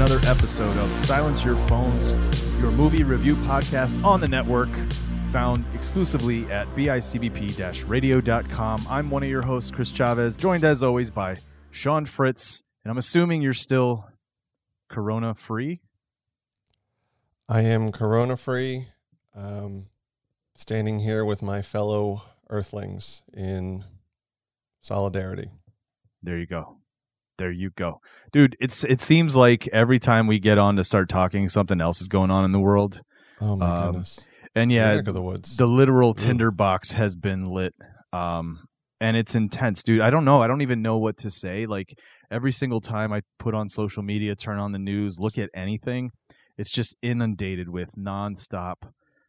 another episode of Silence Your Phones, your movie review podcast on the network, found exclusively at bicbp radio.com. I'm one of your hosts, Chris Chavez, joined as always by Sean Fritz. And I'm assuming you're still corona free. I am corona free, um, standing here with my fellow earthlings in solidarity. There you go. There you go. Dude, it's it seems like every time we get on to start talking, something else is going on in the world. Oh my Um, goodness. And yeah, the woods. the literal tinder box has been lit um and it's intense dude i don't know i don't even know what to say like every single time i put on social media turn on the news look at anything it's just inundated with nonstop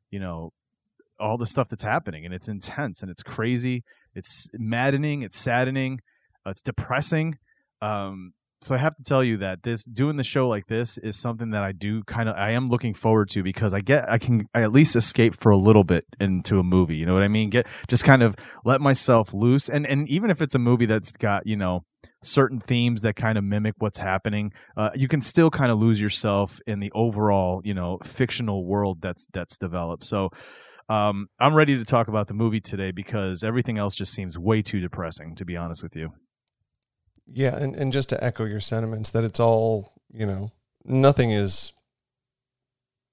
you know all the stuff that's happening and it's intense and it's crazy it's maddening it's saddening uh, it's depressing um so I have to tell you that this doing the show like this is something that I do kind of I am looking forward to because I get I can I at least escape for a little bit into a movie. You know what I mean? Get just kind of let myself loose and and even if it's a movie that's got you know certain themes that kind of mimic what's happening, uh, you can still kind of lose yourself in the overall you know fictional world that's that's developed. So. Um, I'm ready to talk about the movie today because everything else just seems way too depressing, to be honest with you. Yeah, and, and just to echo your sentiments, that it's all, you know, nothing is,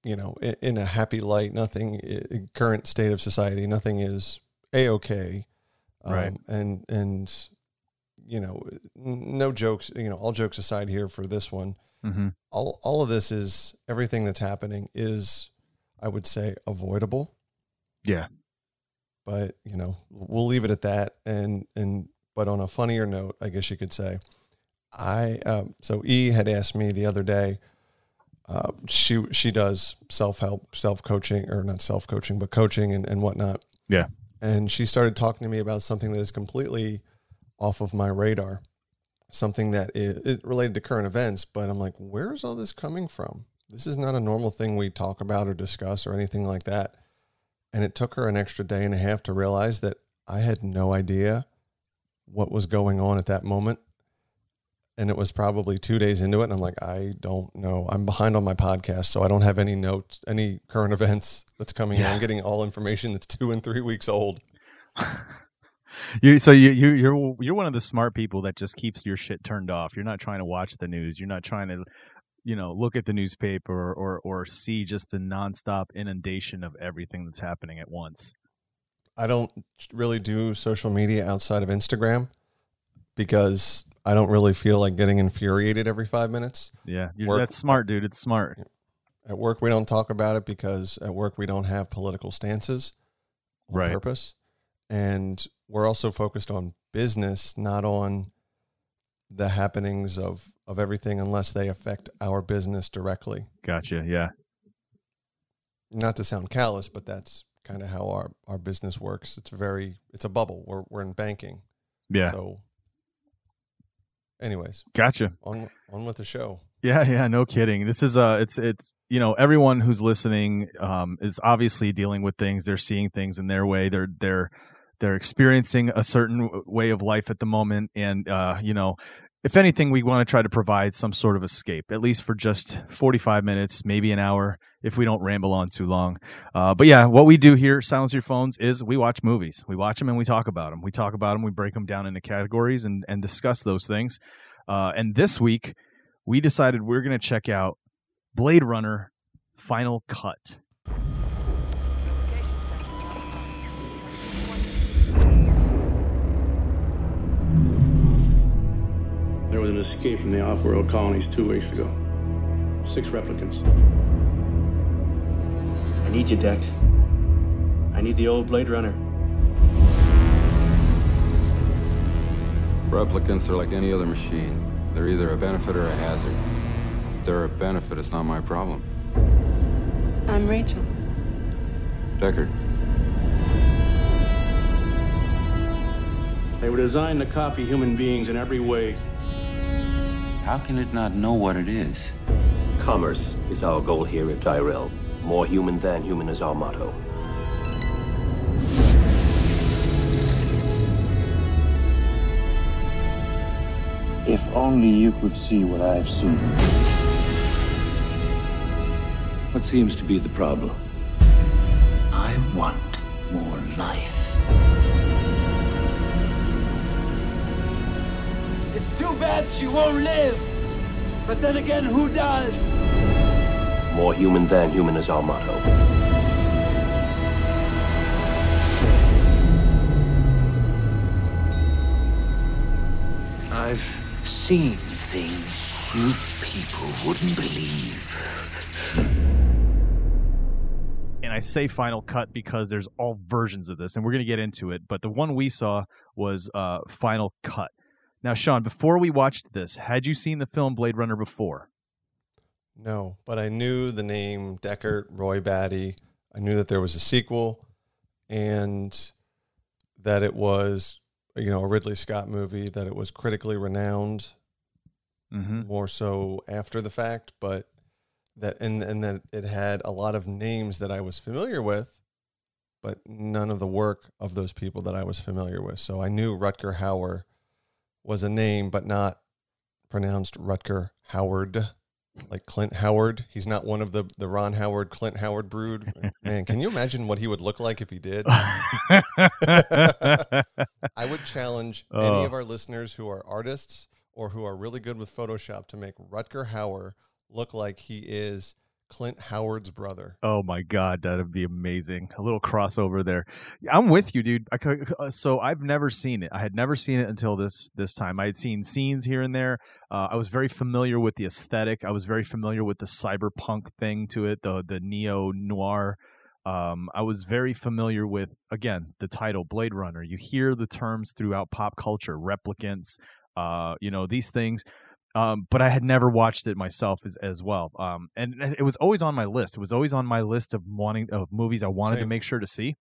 you know, in, in a happy light, nothing, current state of society, nothing is A-OK. Um, Right. And, and, you know, no jokes, you know, all jokes aside here for this one, Mm-hmm. all all of this is everything that's happening is I would say avoidable, Yeah. but you know, we'll leave it at that and and but on a funnier note, I guess you could say I um, so E had asked me the other day uh, she she does self-help, self-coaching or not self-coaching, but coaching and, and whatnot. Yeah. And she started talking to me about something that is completely off of my radar something that is it related to current events, but I'm like, where's all this coming from? This is not a normal thing we talk about or discuss or anything like that. And it took her an extra day and a half to realize that I had no idea what was going on at that moment. And it was probably two days into it. And I'm like, I don't know. I'm behind on my podcast, so I don't have any notes, any current events that's coming in. Yeah. I'm getting all information that's two and three weeks old. You so you you you're you're one of the smart people that just keeps your shit turned off. You're not trying to watch the news. You're not trying to you know look at the newspaper or or, or see just the nonstop inundation of everything that's happening at once. I don't really do social media outside of Instagram because I don't really feel like getting infuriated every five minutes. Yeah, Work- that's smart, dude. It's smart. At work, we don't talk about it because at work, we don't have political stances on Right. purpose. And we're also focused on business, not on the happenings of of everything unless they affect our business directly. Gotcha. Yeah. Not to sound callous, but that's kind of how our our business works. It's very it's a bubble. We're we're in banking. Yeah. So anyways, Gotcha. on on with the show. Yeah, yeah, no kidding. This is uh it's it's you know, everyone who's listening um is obviously dealing with things, they're seeing things in their way. They're they're they're experiencing a certain way of life at the moment and uh you know, if anything we want to try to provide some sort of escape at least for just 45 minutes, maybe an hour if we don't ramble on too long. Uh but yeah, what we do here Silence Your Phones is we watch movies. We watch them and we talk about them. We talk about them, we break them down into categories and and discuss those things. Uh and this week we decided we're going to check out Blade Runner Final Cut. There was an escape from the off-world colonies two weeks ago. Six replicants. I need you, Dex. I need the old Blade Runner. Replicants are like any other machine. They're either a benefit or a hazard. If they're a benefit, it's not my problem. I'm Rachel. Deckard, They were designed to copy human beings in every way. How can it not know what it is? Commerce is our goal here at Tyrell. More human than human is our motto. If only you could see what I've seen. What seems to be the problem? I want more life. Too bad she won't live. But then again, who does? More human than human is our motto. I've seen things you people wouldn't believe. And I say Final Cut because there's all versions of this, and we're going to get into it. But the one we saw was uh, Final Cut. Now, Sean, before we watched this, had you seen the film Blade Runner before? No, but I knew the name Deckard, Roy Batty. I knew that there was a sequel and that it was, you know, a Ridley Scott movie, that it was critically renowned Mm-hmm. more so after the fact, but that and and that it had a lot of names that I was familiar with, but none of the work of those people that I was familiar with. So I knew Rutger Hauer was a name, but not pronounced Rutger Howard, like Clint Howard. He's not one of the the Ron Howard, Clint Howard brood. Man, can you imagine what he would look like if he did? I would challenge any Oh. of our listeners who are artists or who are really good with Photoshop to make Rutger Hauer look like he is Clint Howard's brother. Oh my god, that'd be amazing. A little crossover there. I'm with you, dude. I uh, so I've never seen it. I had never seen it until this this time. I had seen scenes here and there. Uh, I was very familiar with the aesthetic. I was very familiar with the cyberpunk thing to it, the the neo noir. Um, I was very familiar with again the title Blade Runner. You hear the terms throughout pop culture, replicants, uh, you know these things um, but I had never watched it myself as, as well. Um, and, and it was always on my list. It was always on my list of wanting of movies I wanted to make sure to see.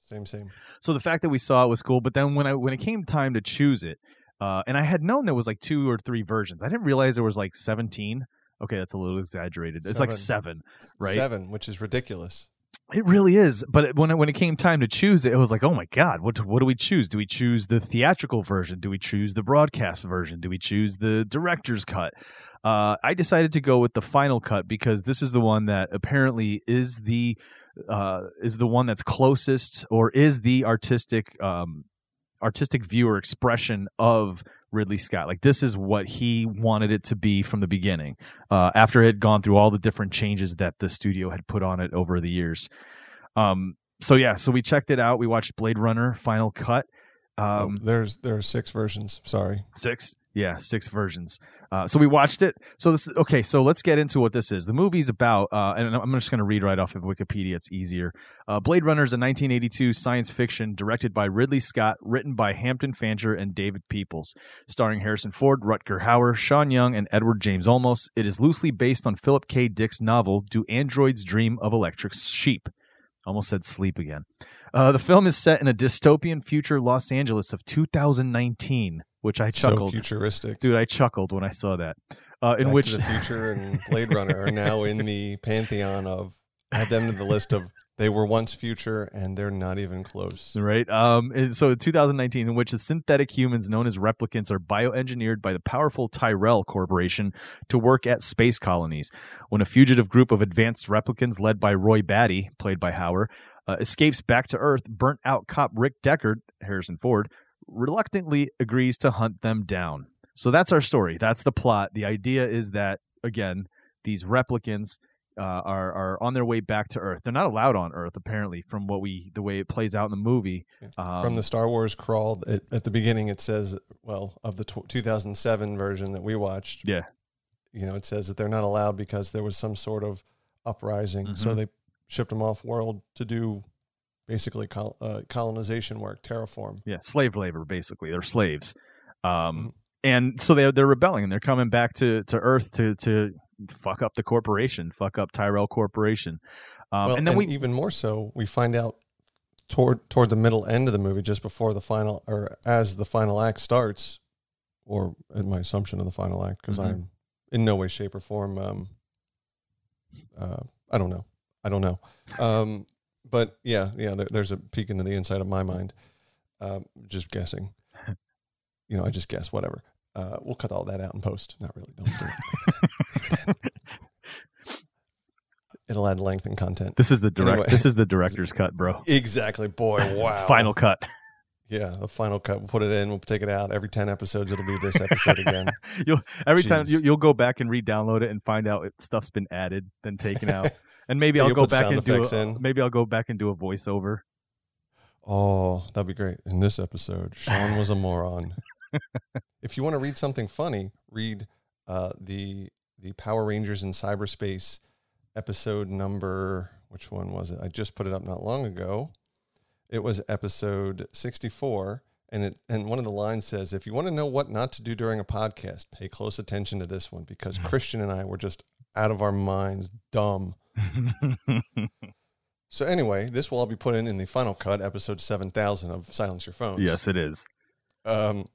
Same, same. So the fact that we saw it was cool. But then when I when it came time to choose it, uh, and I had known there was like two or three versions. I didn't realize there was like seventeen. Okay, that's a little exaggerated. It's like seven, right? Seven, which is ridiculous. It really is. But when it, when it came time to choose it, it was like, oh my god, what what do we choose? Do we choose the theatrical version? Do we choose the broadcast version? Do we choose the director's cut? Uh, I decided to go with the final cut because this is the one that apparently is the uh, is the one that's closest or is the artistic um, artistic viewer expression of Ridley Scott. Like this is what he wanted it to be from the beginning. Uh, after it had gone through all the different changes that the studio had put on it over the years. Um, so yeah, so we checked it out. We watched Blade Runner Final Cut. Oh, Um, there's there are six versions. Sorry. six. Yeah, six versions. Uh, so we watched it. So this okay. So let's get into what this is. The movie's about, uh, and I'm just going to read right off of Wikipedia. It's easier. Uh, Blade Runner is a 1982 science fiction directed by Ridley Scott, written by Hampton Fancher and David Peoples, starring Harrison Ford, Rutger Hauer, Sean Young, and Edward James Olmos. It is loosely based on Philip K. Dick's novel "Do Androids Dream of Electric Sheep?" Almost said sleep again. Uh, the film is set in a dystopian future Los Angeles of 2019 which I chuckled. So futuristic, dude. I chuckled when I saw that. Uh, in Back which the Future and Blade Runner are now in the pantheon of add them to the list of they were once future and they're not even close. Right. Um. So 2019, in which the synthetic humans known as replicants are bioengineered by the powerful Tyrell Corporation to work at space colonies. When a fugitive group of advanced replicants led by Roy Batty, played by Hauer, uh, escapes back to Earth, burnt out cop Rick Deckard, Harrison Ford, reluctantly agrees to hunt them down. So that's our story. That's the plot. The idea is that again, these replicants uh, are are on their way back to Earth. They're not allowed on Earth, apparently, from what we the way it plays out in the movie. Um, from the Star Wars crawl, it, at the beginning, it says, well, of the tw- 2007 version that we watched, yeah, you know, it says that they're not allowed because there was some sort of uprising, mm-hmm. so they shipped them off world to do basically col- uh, colonization work, terraform. Yeah, slave labor. Basically, they're slaves. Um, mm-hmm. and so they're they're rebelling and they're coming back to to Earth to to fuck up the corporation, fuck up Tyrell Corporation. Um, well, and then and we even more so, we find out toward toward the middle end of the movie, just before the final or as the final act starts, or in my assumption of the final act, because mm-hmm. I'm in no way, shape, or form. Um, uh, I don't know. I don't know. Um, but yeah, yeah, there, there's a peek into the inside of my mind. Um, just guessing. you know, I just guess. Whatever. Uh, we'll cut all that out in post. Not really. Don't do it. It'll add length and content. This is the direct. Anyway. This is the director's cut, bro. Exactly, boy. Wow. final cut. Yeah, the final cut. We'll put it in. We'll take it out. Every ten episodes, it'll be this episode again. you'll every Jeez. time you, will go back and re-download it and find out stuff's been added, then taken out. And maybe I'll go back and do a, in. maybe I'll go back and do a voiceover. Oh, that'd be great. In this episode, Sean was a moron. if you want to read something funny, read uh, the the Power Rangers in cyberspace episode number. Which one was it? I just put it up not long ago. It was episode sixty four, and it and one of the lines says, "If you want to know what not to do during a podcast, pay close attention to this one because Christian and I were just out of our minds, dumb." so anyway, this will all be put in in the final cut, episode seven thousand of Silence Your Phone. Yes, it is. Um,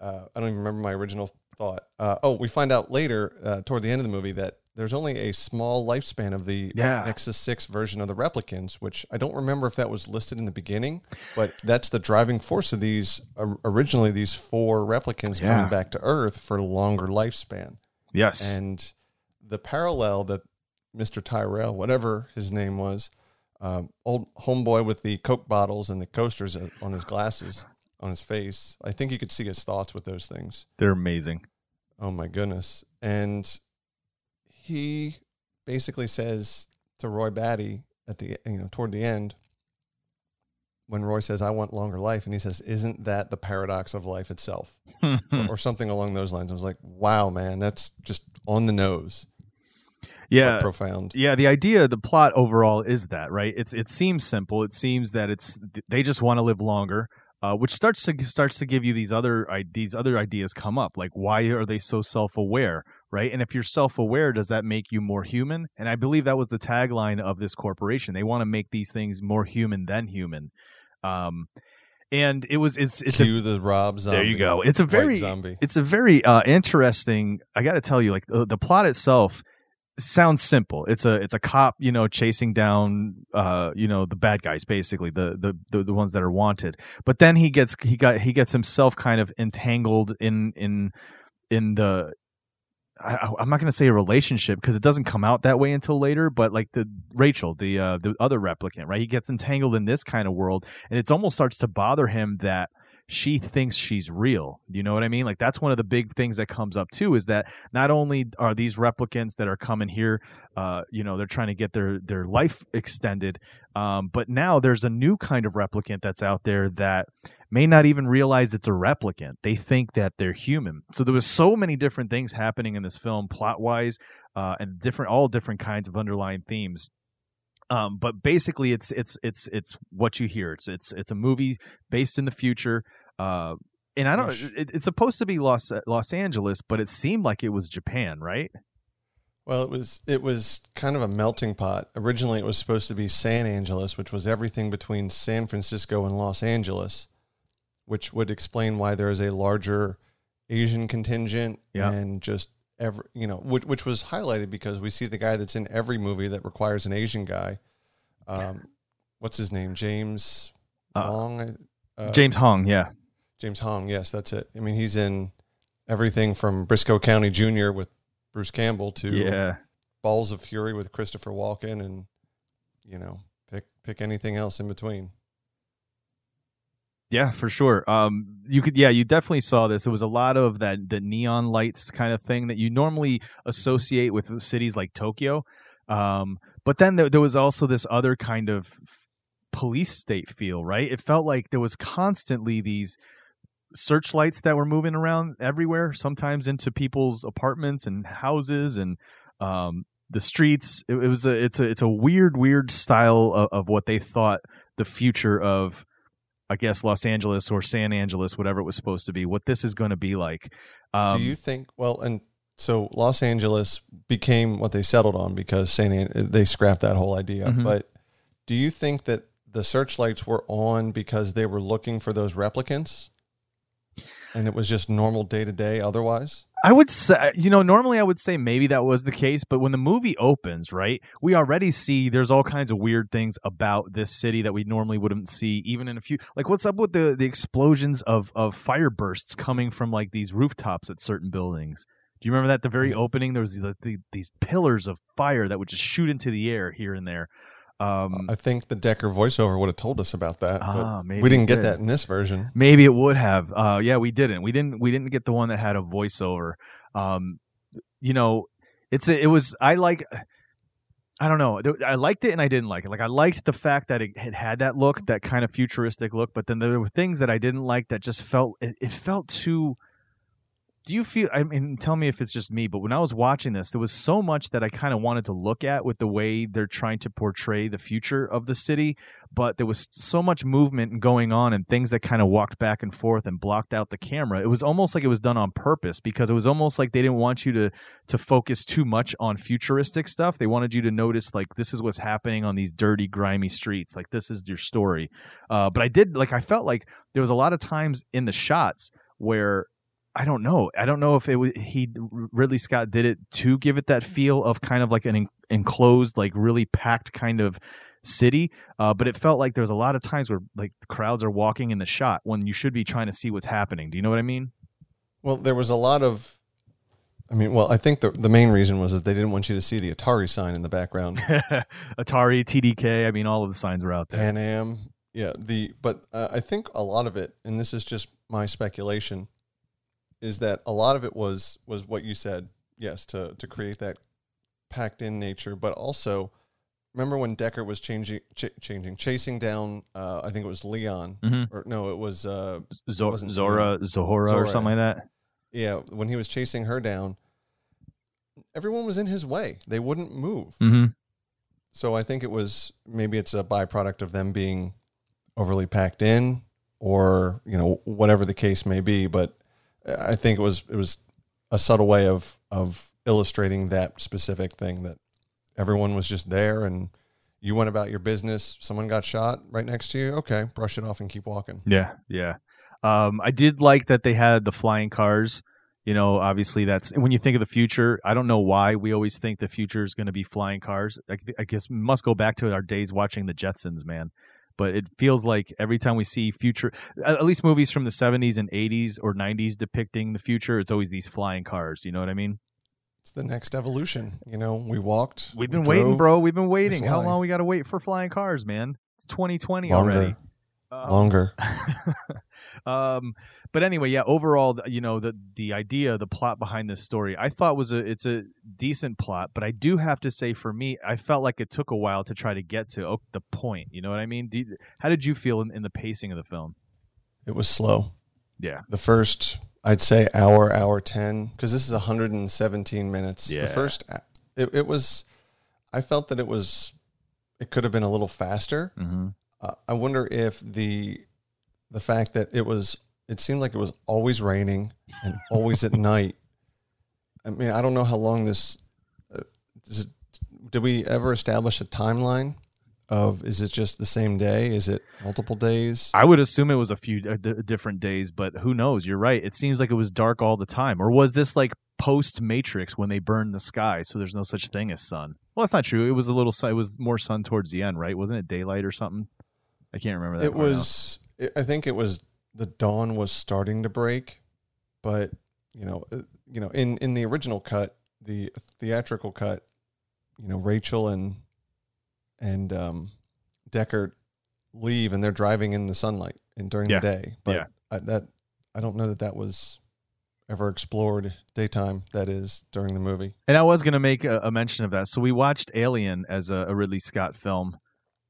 uh, I don't even remember my original thought. Uh, oh, we find out later uh, toward the end of the movie that there's only a small lifespan of the yeah. Nexus 6 version of the replicants, which I don't remember if that was listed in the beginning, but that's the driving force of these uh, originally these four replicants yeah. coming back to Earth for a longer lifespan. Yes. And the parallel that Mr. Tyrell, whatever his name was, um, old homeboy with the Coke bottles and the coasters on his glasses, on his face. I think you could see his thoughts with those things. They're amazing. Oh my goodness. And he basically says to Roy Batty at the you know toward the end when Roy says I want longer life and he says isn't that the paradox of life itself or, or something along those lines. I was like, "Wow, man, that's just on the nose." Yeah profound yeah the idea the plot overall is that right it's it seems simple it seems that it's they just want to live longer uh, which starts to starts to give you these other these other ideas come up like why are they so self-aware right and if you're self-aware does that make you more human and i believe that was the tagline of this corporation they want to make these things more human than human um, and it was it's it's Cue a, the Rob zombie. There you go. It's a very zombie. It's a very uh, interesting. I got to tell you, like the, the plot itself sounds simple. It's a it's a cop, you know, chasing down uh, you know, the bad guys basically, the, the the the ones that are wanted. But then he gets he got he gets himself kind of entangled in in in the I, am not going to say a relationship because it doesn't come out that way until later. But like the Rachel, the uh, the other replicant, right? He gets entangled in this kind of world, and it almost starts to bother him that she thinks she's real. You know what I mean? Like that's one of the big things that comes up too is that not only are these replicants that are coming here, uh, you know, they're trying to get their their life extended, um, but now there's a new kind of replicant that's out there that may not even realize it's a replicant. They think that they're human. So there was so many different things happening in this film, plot wise, uh, and different all different kinds of underlying themes. Um, but basically, it's it's it's it's what you hear. It's it's it's a movie based in the future. Uh, and I don't. It, it's supposed to be Los Los Angeles, but it seemed like it was Japan, right? Well, it was it was kind of a melting pot. Originally, it was supposed to be San Angeles, which was everything between San Francisco and Los Angeles, which would explain why there is a larger Asian contingent Yeah. and just every you know, which, which was highlighted because we see the guy that's in every movie that requires an Asian guy. Um, what's his name? James Uh, Hong. Uh, James Hong, yeah. James Hong, yes, that's it. I mean, he's in everything from Brisco County Jr. with Bruce Campbell to Yeah. Balls of Fury with Christopher Walken, and you know, pick pick anything else in between. Yeah, for sure. Um, you could, yeah, you definitely saw this. There was a lot of that, the neon lights kind of thing that you normally associate with cities like Tokyo. Um, but then there, there was also this other kind of police state feel, right? It felt like there was constantly these searchlights that were moving around everywhere, sometimes into people's apartments and houses and um, the streets. It, it was a, it's a, it's a weird, weird style of, of what they thought the future of I guess Los Angeles or San Angeles, whatever it was supposed to be, what this is going to be like. Um, Do you think? Well, and so Los Angeles became what they settled on because San An- they scrapped that whole idea. Mhm. But do you think that the searchlights were on because they were looking for those replicants, and it was just normal day to day otherwise? I would say, you know, normally I would say maybe that was the case, but when the movie opens, right, we already see there's all kinds of weird things about this city that we normally wouldn't see, even in a few. Like, what's up with the the explosions of of fire bursts coming from like these rooftops at certain buildings? Do you remember that at the very opening? There was the, the, these pillars of fire that would just shoot into the air here and there. Um, I think the Deckard voiceover would have told us about that. Ah, but maybe we didn't get did. that in this version. Maybe it would have. Uh, yeah, we didn't. We didn't. We didn't get the one that had a voiceover. Um, you know, it's a, it was. I like. I don't know. I liked it and I didn't like it. Like I liked the fact that it had had that look, that kind of futuristic look. But then there were things that I didn't like that just felt. It, it felt too. Do you feel? I mean, tell me if it's just me. But when I was watching this, there was so much that I kind of wanted to look at with the way they're trying to portray the future of the city but there was so much movement going on and things that kind of walked back and forth and blocked out the camera. It was almost like it was done on purpose because it was almost like they didn't want you to to focus too much on futuristic stuff. They wanted you to notice like this is what's happening on these dirty, grimy streets. Like this is your story. Uh, but I did like I felt like there was a lot of times in the shots where I don't know. I don't know if it was he Ridley Scott did it to give it that feel of kind of like an en- enclosed, like really packed kind of city. Uh, but it felt like there was a lot of times where like crowds are walking in the shot when you should be trying to see what's happening. Do you know what I mean? Well, there was a lot of. I mean, well, I think the the main reason was that they didn't want you to see the Atari sign in the background. Atari, TDK. I mean, all of the signs were out there. Pan Am, yeah. The but uh, I think a lot of it, and this is just my speculation, is that a lot of it was was what you said. Yes, to to create that packed in nature, but also remember when Deckard was changing ch- changing chasing down. Uh, I think it was Leon, Mhm. or no, it was uh, Zo- it Zhora, Leon. Or something like that. Yeah, when he was chasing her down, everyone was in his way. They wouldn't move. Mm-hmm. So I think it was maybe it's a byproduct of them being overly packed in, or you know whatever the case may be. But I think it was it was a subtle way of of illustrating that specific thing that everyone was just there and you went about your business. Someone got shot right next to you. Okay, brush it off and keep walking. Yeah, yeah. Um, I did like that they had the flying cars. You know, obviously that's when you think of the future. I don't know why we always think the future is going to be flying cars. I, I guess must go back to our days watching the Jetsons, man. But it feels like every time we see future, at least movies from the '70s and '80s or '90s depicting the future, it's always these flying cars. You know what I mean? It's the next evolution. You know, we walked. We've we been waiting, drove, bro. We've been waiting. How long we got to wait for flying cars, man? It's 2020 Longer. already. Um, Longer. um, but anyway, yeah. Overall, you know, the the idea, the plot behind this story, I thought was a it's a decent plot. But I do have to say, for me, I felt like it took a while to try to get to oh, the point. You know what I mean? Do how did you feel in, in the pacing of the film? It was slow. Yeah. The first, I'd say, hour, hour 10, because this is 117 minutes. Yeah. The first, it, it was, I felt that it was, it could have been a little faster. Mm-hmm. Uh, I wonder if the, the fact that it was, it seemed like it was always raining and always at night. I mean, I don't know how long this, uh, it, did we ever establish a timeline of, is it just the same day? Is it multiple days? I would assume it was a few uh, d- different days, but who knows? You're right. It seems like it was dark all the time. Or was this like post Matrix when they burned the sky, so there's no such thing as sun? Well, that's not true. It was a little. It was more sun towards the end, right? Wasn't it daylight or something? I can't remember that. it was it, i think it was the dawn was starting to break but you know uh, you know in in the original cut the theatrical cut you know rachel and and um deckard leave and they're driving in the sunlight and during Yeah. the day but Yeah. I, that i don't know that that was ever explored daytime that is during the movie And I was going to make a, a mention of that. So we watched Alien as a, a Ridley Scott film,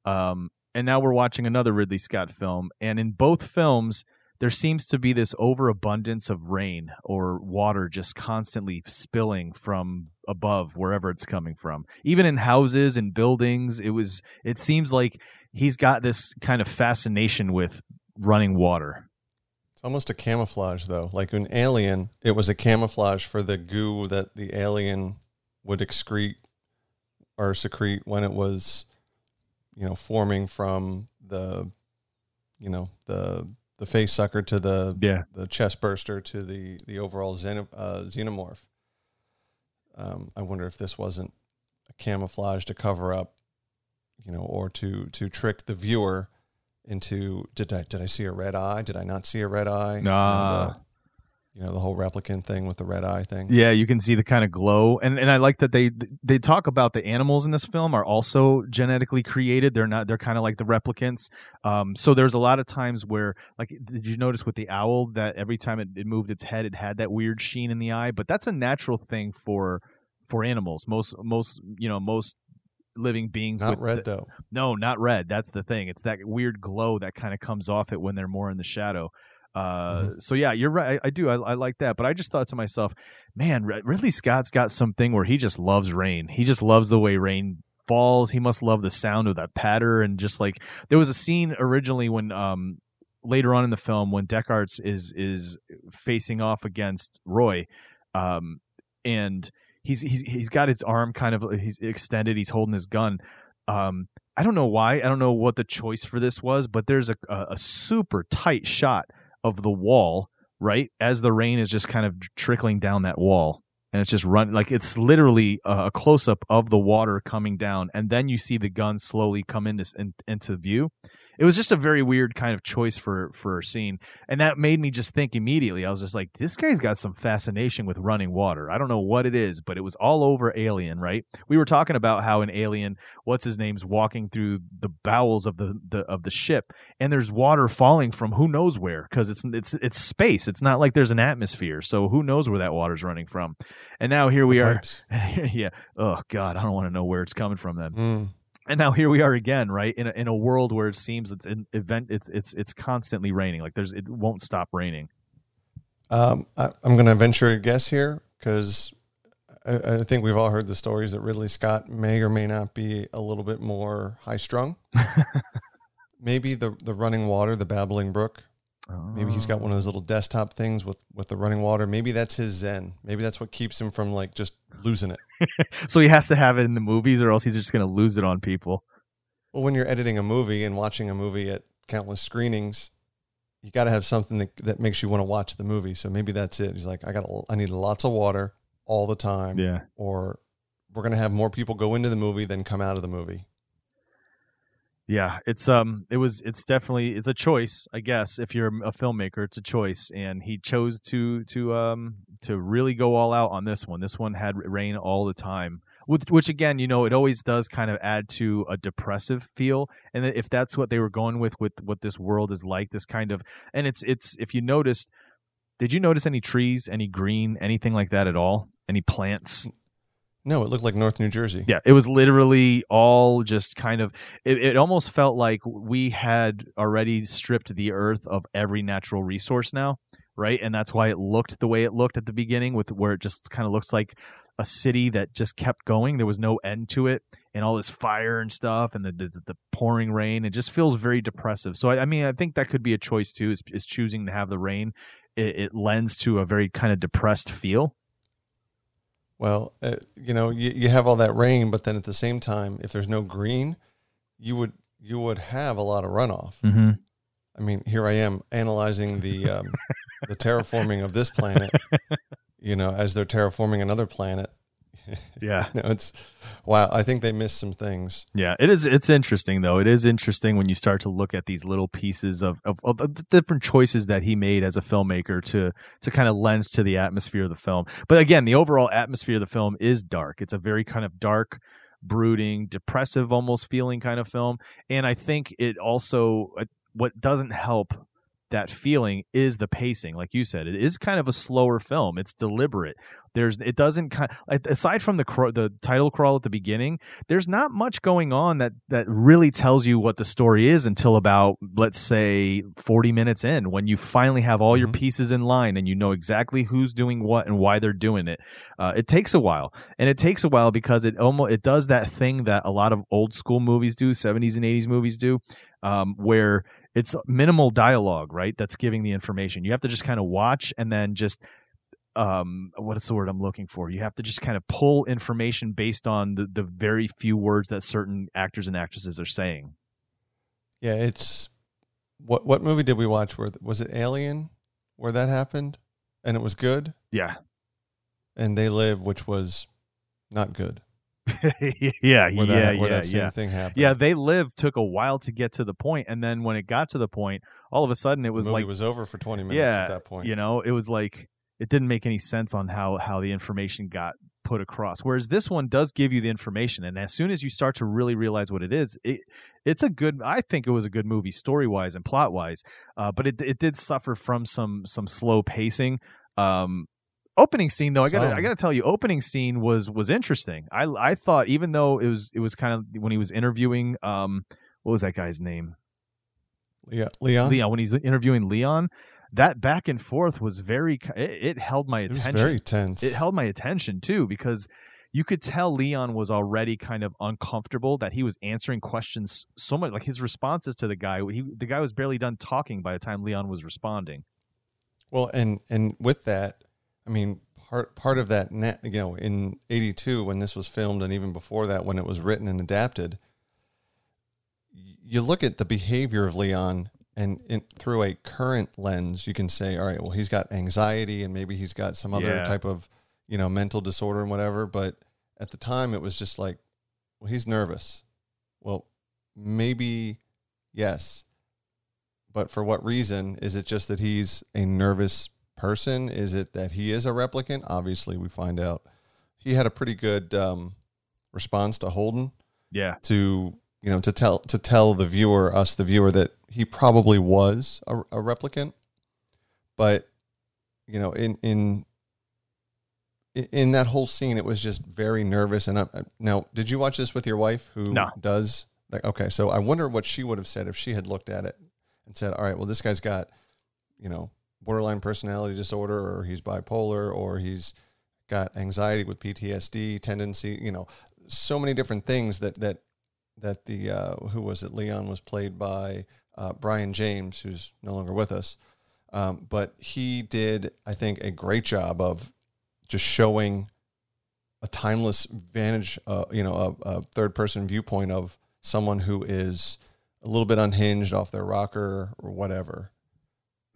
um, and now we're watching another Ridley Scott film. And in both films, there seems to be this overabundance of rain or water just constantly spilling from above wherever it's coming from. Even in houses and buildings, it was. It seems like he's got this kind of fascination with running water. It's almost a camouflage, though. Like an Alien, it was a camouflage for the goo that the alien would excrete or secrete when it was, you know, forming from the, you know, the the face sucker to the Yeah. the chest burster to the the overall xeno, uh, xenomorph. Um, I wonder if this wasn't a camouflage to cover up, you know, or to to trick the viewer into did I did I see a red eye? Did I not see a red eye? You know, Ah. You know the whole replicant thing with the red eye thing. Yeah, you can see the kind of glow, and and I like that they they talk about the animals in this film are also genetically created. They're not. They're kind of like the replicants. Um, so there's a lot of times where, like, did you notice with the owl that every time it, it moved its head, it had that weird sheen in the eye? But that's a natural thing for for animals. Most most you know most living beings Not red the- though. no, not red. That's the thing. It's that weird glow that kind of comes off it when they're more in the shadow. Uh, So yeah, you're right. I, I do. I, I like that. But I just thought to myself, man, Rid- Ridley Scott's got something where he just loves rain. He just loves the way rain falls. He must love the sound of that patter and just like there was a scene originally when um later on in the film when Deckard's is is facing off against Roy, um, and he's he's he's got his arm kind of he's extended. He's holding his gun. Um, I don't know why. I don't know what the choice for this was, but there's a a, a super tight shot of the wall right as the rain is just kind of trickling down that wall and it's just run like it's literally a, a close up of the water coming down and then you see the gun slowly come into in, into view it was just a very weird kind of choice for for a scene. And that made me just think immediately. I was just like this guy's got some fascination with running water. I don't know what it is but it was all over alien right? We were talking about how an alien what's his name's walking through the bowels of the, the of the ship and there's water falling from who knows where because it's it's it's space. It's not like there's an atmosphere. So who knows where that water's running from? And now here we are yeah. Oh god i don't want to know where it's coming from then. Mm. And now here we are again right in a, in a world where it seems it's an event it's it's it's constantly raining like there's it won't stop raining Um, I, I'm going to venture a guess here because I, I think we've all heard the stories that Ridley Scott may or may not be a little bit more high strung. Maybe the the running water, the babbling brook. Maybe he's got oh. one of those little desktop things with with the running water. Maybe that's his zen. Maybe that's what keeps him from like just losing it. so he has to have it in the movies or else he's just going to lose it on people Well, when you're editing a movie and watching a movie at countless screenings, you got to have something that, that makes you want to watch the movie. So maybe that's it. He's like, I got, I need lots of water all the time. Yeah. Or we're gonna have more people go into the movie than come out of the movie. Yeah it's um it was it's definitely it's a choice i guess if you're a filmmaker it's a choice and he chose to to um to really go all out on this one this one had rain all the time With, which again, you know, it always does kind of add to a depressive feel. And if that's what they were going with, with what this world is like, this kind of, and it's it's if you noticed, did you notice any trees, any green, anything like that at all? Any plants? No, it looked like North New Jersey. Yeah, it was literally all just kind of. It, it almost felt like we had already stripped the earth of every natural resource now, right? And that's why it looked the way it looked at the beginning, with where it just kind of looks like a city that just kept going. There was no end to it, and all this fire and stuff, and the the, the pouring rain. It just feels very depressive. So I, I, mean, I think that could be a choice too. Is, is choosing to have the rain. It, it lends to a very kind of depressed feel. Well, uh, you know, you, you have all that rain, but then at the same time, if there's no green, you would you would have a lot of runoff. Mm-hmm. I mean, here I am analyzing the um, the terraforming of this planet. You know, as they're terraforming another planet. Yeah, know, it's wow. I think they missed some things. Yeah, it is. It's interesting though. It is interesting when you start to look at these little pieces of, of, of the different choices that he made as a filmmaker to to kind of lend to the atmosphere of the film. But again, the overall atmosphere of the film is dark. It's a very kind of dark brooding, depressive almost feeling kind of film. And I think it also uh, what doesn't help that feeling is the pacing like you said it is kind of a slower film it's deliberate there's it doesn't kind aside from the the title crawl at the beginning there's not much going on that that really tells you what the story is until about let's say 40 minutes in when you finally have all mm-hmm. your pieces in line and you know exactly who's doing what and why they're doing it uh, it takes a while and it takes a while because it almost it does that thing that a lot of old school movies do 70s and 80s movies do um, where it's minimal dialogue, right? That's giving the information. You have to just kind of watch and then just um what is the word I'm looking for? You have to just kind of pull information based on the, the very few words that certain actors and actresses are saying. Yeah, it's what what movie did we watch where was it Alien where that happened and it was good? Yeah. And They Live which was not good. yeah, where yeah, where yeah, that same yeah. thing happened. Yeah, they live took a while to get to the point, and then when it got to the point, all of a sudden it was like was over for twenty minutes yeah, at that point. You know, it was like it didn't make any sense on how how the information got put across. Whereas this one does give you the information, and as soon as you start to really realize what it is, it it's a good. I think it was a good movie story wise and plot wise, uh, but it it did suffer from some some slow pacing. Um, opening scene though, I gotta I gotta tell you, opening scene was was interesting. I I thought even though it was it was kind of when he was interviewing um what was that guy's name? Yeah, Leon. Leon when he's interviewing Leon, that back and forth was very it, it held my It attention. was very tense. It held my attention too because you could tell Leon was already kind of uncomfortable that he was answering questions so much like his responses to the guy he the guy was barely done talking by the time Leon was responding. Well, and and with that, I mean, part part of that, na- you know, in '82 when this was filmed, and even before that when it was written and adapted, you look at the behavior of Leon, and in, through a current lens, you can say, all right, well, he's got anxiety, and maybe he's got some other Yeah. type of, you know, mental disorder and whatever. But at the time, it was just like, well, he's nervous. Well, maybe yes. But for what reason? Is it just that he's a nervous person? Is it that he is a replicant? Obviously, we find out he had a pretty good um, response to Holden Yeah. to you know to tell to tell the viewer, us the viewer, that he probably was a, a replicant. But you know, in in in that whole scene, it was just very nervous. And I, I- now, did you watch this with your wife, who No. does? Like, okay, so I wonder what she would have said if she had looked at it and said, "All right, well, this guy's got, you know, borderline personality disorder, or he's bipolar, or he's got anxiety with PTSD tendency. You know, so many different things that that that the uh, who was it? Leon was played by uh, Brion James, who's no longer with us. Um, but he did, I think, a great job of just showing a timeless vantage, uh, you know, a, a third person viewpoint of someone who is a little bit unhinged off their rocker or whatever.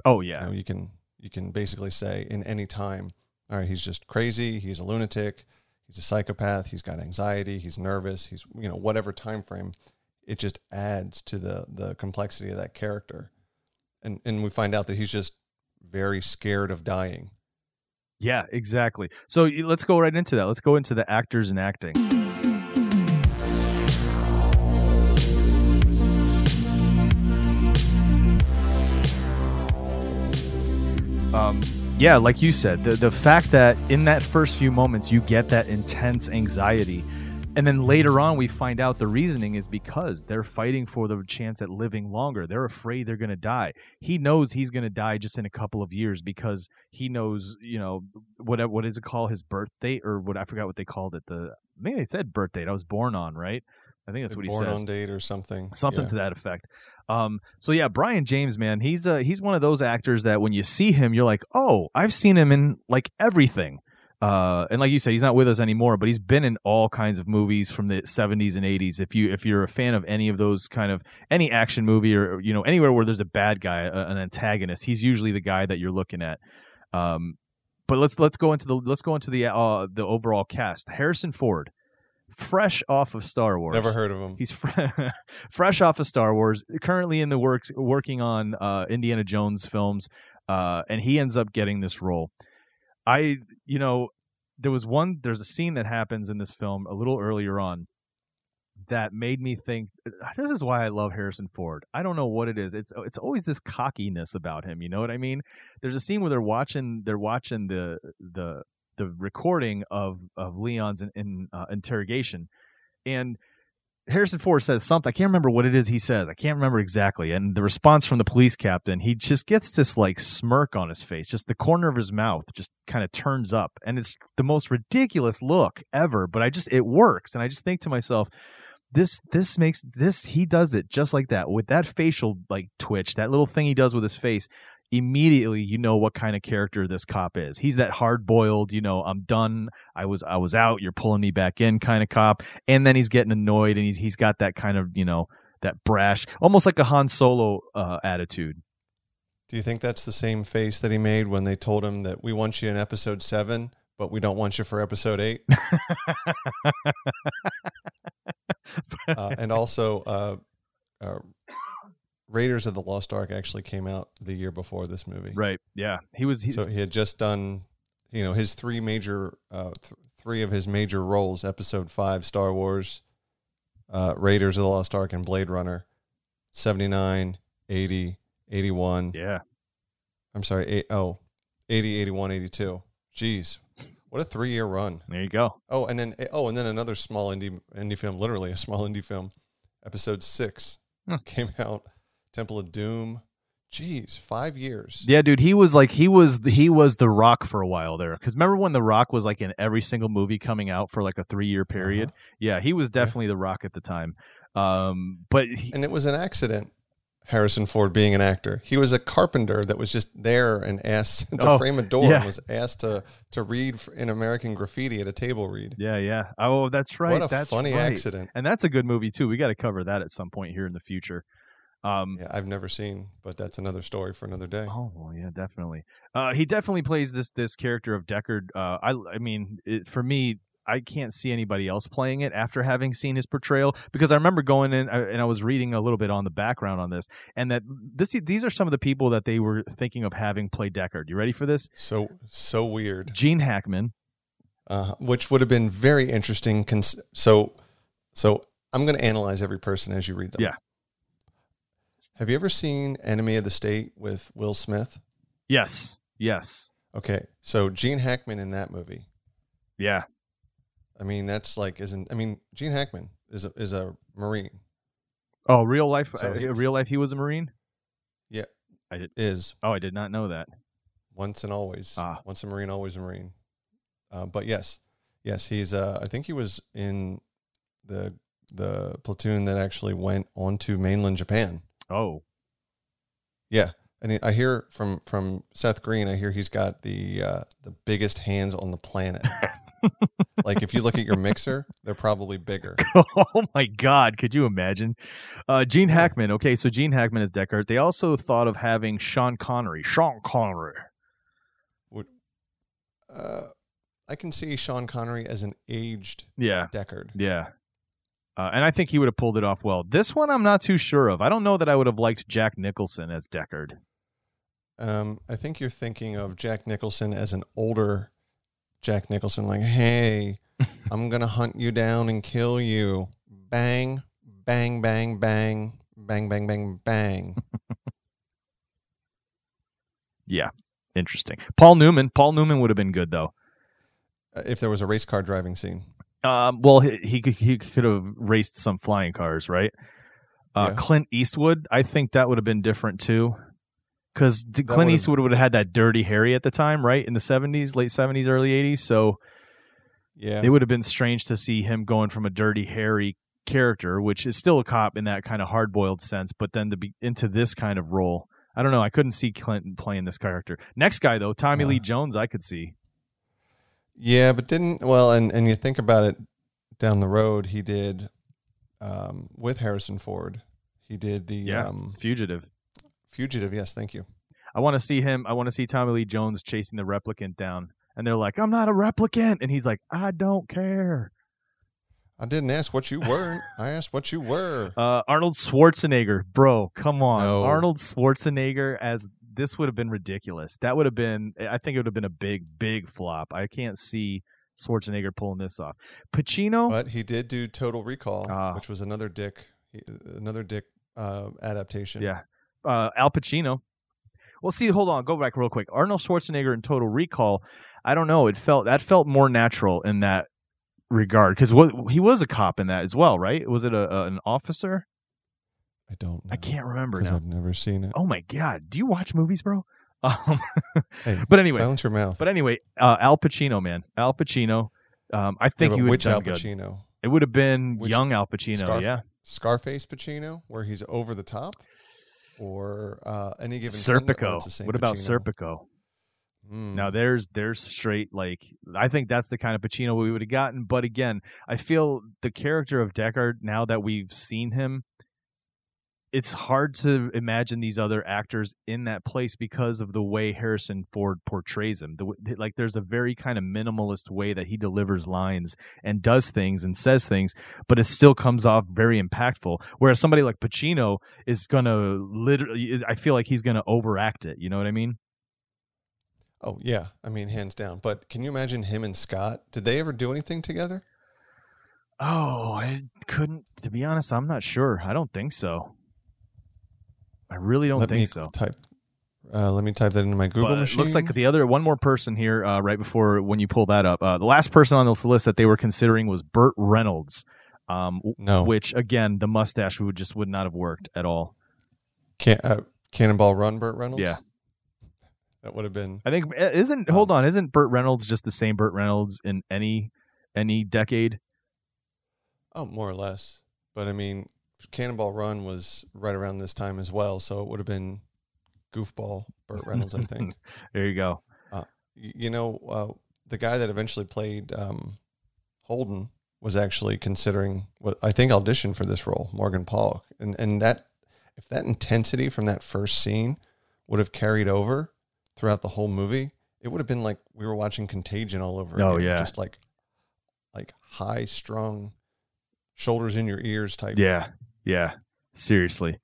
Oh yeah. You know, you can you can basically say in any time, all right, he's just crazy, he's a lunatic, he's a psychopath, he's got anxiety, he's nervous, he's you know whatever time frame, it just adds to the the complexity of that character, and and we find out that he's just very scared of dying. Yeah, exactly. So let's go right into that. Let's go into the actors and acting. Um, yeah, like you said, the the fact that in that first few moments you get that intense anxiety, and then later on we find out the reasoning is because they're fighting for the chance at living longer. They're afraid they're going to die. He knows he's going to die just in a couple of years because he knows, you know, what what is it called his birthday or what I forgot what they called it. The I think they said birth date. I was born on, right? I think that's what he said. Born says on date or something. something Yeah. to that effect. Um, so yeah, Brion James, man, he's uh, he's one of those actors that when you see him, you're like, oh, I've seen him in like everything. Uh, and like you said, he's not with us anymore, but he's been in all kinds of movies from the 70s and 80s. If you if you're a fan of any of those kind of any action movie or you know anywhere where there's a bad guy, a, an antagonist, he's usually the guy that you're looking at. Um, but let's let's go into the let's go into the uh, the overall cast. Harrison Ford, fresh off of Star Wars. Never heard of him. He's fr- fresh off of Star Wars, currently in the works, working on uh, Indiana Jones films, uh, and he ends up getting this role. I, you know, there was one. There's a scene that happens in this film a little earlier on that made me think this is why I love Harrison Ford. I don't know what it is. It's it's always this cockiness about him. You know what I mean? There's a scene where they're watching they're watching the the the recording of of Leon's in, in uh, interrogation, and Harrison Ford says something. I can't remember what it is he says. I can't remember exactly. And the response from the police captain, he just gets this like smirk on his face. Just the corner of his mouth just kind of turns up. And it's the most ridiculous look ever. But I just, it works. And I just think to myself, this this makes this he does it just like that with that facial like twitch that little thing he does with his face immediately you know what kind of character this cop is. He's that hard boiled you know i'm done i was i was out you're pulling me back in kind of cop. And then he's getting annoyed and he's he's got that kind of you know that brash almost like a han solo uh, attitude. Do you think that's the same face that he made when they told him that we want you in episode seven, but we don't want you for episode eight? uh, and also, uh, uh, Raiders of the Lost Ark actually came out the year before this movie. right yeah he was he's, So he had just done, you know, his three major, uh, th- three of his major roles: Episode Five, Star Wars, uh, Raiders of the Lost Ark, and Blade Runner. 79, 80, 81. yeah I'm sorry, eight, oh, 80, 81, 82. Jeez, what a three year run. there you go Oh, and then oh, and then another small indie indie film, literally a small indie film, episode six Huh. came out. Temple of Doom. Jeez, five years. Yeah, dude, he was like he was he was the Rock for a while there. Because remember when the Rock was like in every single movie coming out for like a three year period? Yeah, he was definitely the Rock at the time. Um, but he, And it was an accident. Harrison Ford being an actor, he was a carpenter that was just there and asked to Oh, frame a door yeah. and was asked to to read in American Graffiti at a table read. yeah, yeah. Oh, that's right. What a that's funny right. accident. And that's a good movie too. We got to cover that at some point here in the future. Um, Yeah, I've never seen, but that's another story for another day. Oh well, yeah, definitely. Uh, he definitely plays this this character of Deckard. Uh, I I mean, it, for me, I can't see anybody else playing it after having seen his portrayal because I remember going in uh, and I was reading a little bit on the background on this, and that this these are some of the people that they were thinking of having play Deckard. You ready for this? So so weird. Gene Hackman. uh, which would have been very interesting. Cons- so, so I'm going to analyze every person as you read them. Yeah. Have you ever seen Enemy of the State with Will Smith? Yes. Yes. Okay, so Gene Hackman in that movie. Yeah. I mean, that's like isn't. I mean, Gene Hackman is a, is a Marine. Oh, real life. So uh, he- real life. He was a Marine. Yeah, I did. is Oh, I did not know that. once and always. Ah. Once a Marine, always a Marine. Uh, but yes, yes, he's. Uh, I think he was in the the platoon that actually went onto mainland Japan. Oh. Yeah, and I- I hear from from Seth Green. I hear he's got the uh, the biggest hands on the planet. like if you look at your mixer, they're probably bigger. oh my God! Could you imagine? Uh, Gene Hackman. Okay, so Gene Hackman is Deckard. They also thought of having Sean Connery. Sean Connery. Would uh, I can see Sean Connery as an aged Yeah, Deckard. yeah. Uh, and I think he would have pulled it off well. This one, I'm not too sure of. I don't know that I would have liked Jack Nicholson as Deckard. Um, I think you're thinking of Jack Nicholson as an older Jack Nicholson, like, hey, I'm gonna hunt you down and kill you. Bang, bang, bang, bang, bang, bang, bang, bang. Yeah. interesting. Paul Newman. Paul Newman would have been good though. Uh, If there was a race car driving scene, Um, well, he he could, he could have raced some flying cars, right? Uh, Yeah. Clint Eastwood, I think that would have been different too, because Clint would've- Eastwood would have had that dirty Harry at the time, right, in the seventies, late seventies, early eighties. So yeah, it would have been strange to see him going from a dirty Harry character, which is still a cop in that kind of hard boiled sense, but then to be into this kind of role. I don't know. I couldn't see Clinton playing this character. Next guy though, Tommy No. Lee Jones, I could see. Yeah, but didn't well, and and you think about it down the road, he did um, with Harrison Ford. He did the Yeah, um, Fugitive. fugitive. Yes, thank you. I want to see him. I want to see Tommy Lee Jones chasing the replicant down. And they're like, I'm not a replicant. And he's like, I don't care. I didn't ask what you were. I asked what you were. Uh, Arnold Schwarzenegger, bro, come on. No. Arnold Schwarzenegger as this would have been ridiculous. That would have been, I think it would have been a big, big flop. I can't see Schwarzenegger pulling this off. Pacino, But he did do Total Recall, Ah. which was another Dick, another Dick uh, adaptation. yeah. Uh, Al Pacino. Well, see, hold on, go back real quick. Arnold Schwarzenegger in Total Recall, I don't know. It felt that felt more natural in that regard because what he was a cop in that as well, right? Was it a, a an officer? I don't. Know, I can't remember because. I've never seen it. Oh my god, do you watch movies, bro? Um, Hey, but anyway, silence your mouth. but anyway, uh, Al Pacino, man, Al Pacino. Um, I think but he would which Al done good. It would have been Which- young Al Pacino, Scarf- yeah. Scarface Pacino, where he's over the top, or uh, any given Serpico. it's the same What about Pacino. Serpico? Mm. Now there's there's straight like I think that's the kind of Pacino we would have gotten. But again, I feel the character of Deckard now that we've seen him, it's hard to imagine these other actors in that place because of the way Harrison Ford portrays him. The, like there's a very kind of minimalist way that he delivers lines and does things and says things, but it still comes off very impactful. Whereas somebody like Pacino is gonna literally, I feel like he's gonna overact it. You know what I mean? Oh yeah, I mean hands down. But can you imagine him and Scott? Did they ever do anything together? Oh, I couldn't. To be honest, I'm not sure. I don't think so. I really don't let think me so. type. Uh, let me type that into my Google But it machine. looks like the other one more person here, uh, right before when you pull that up. Uh, the last person on this list that they were considering was Burt Reynolds, um, no which again the mustache would just would not have worked at all. Can, uh, Cannonball Run, Burt Reynolds. Yeah. that would have been. I think uh, isn't hold on, isn't Burt Reynolds just the same Burt Reynolds in any any decade? Oh, more or less. But I mean, Cannonball Run was right around this time as well, so it would have been goofball Burt Reynolds, I think. There you go. Y- You know, uh, the guy that eventually played um, Holden was actually considering what I think auditioned for this role, Morgan Paull, and and that if that intensity from that first scene would have carried over throughout the whole movie, it would have been like we were watching Contagion all over Oh, again, yeah. just like like high strung, shoulders in your ears type. Yeah, yeah. Seriously.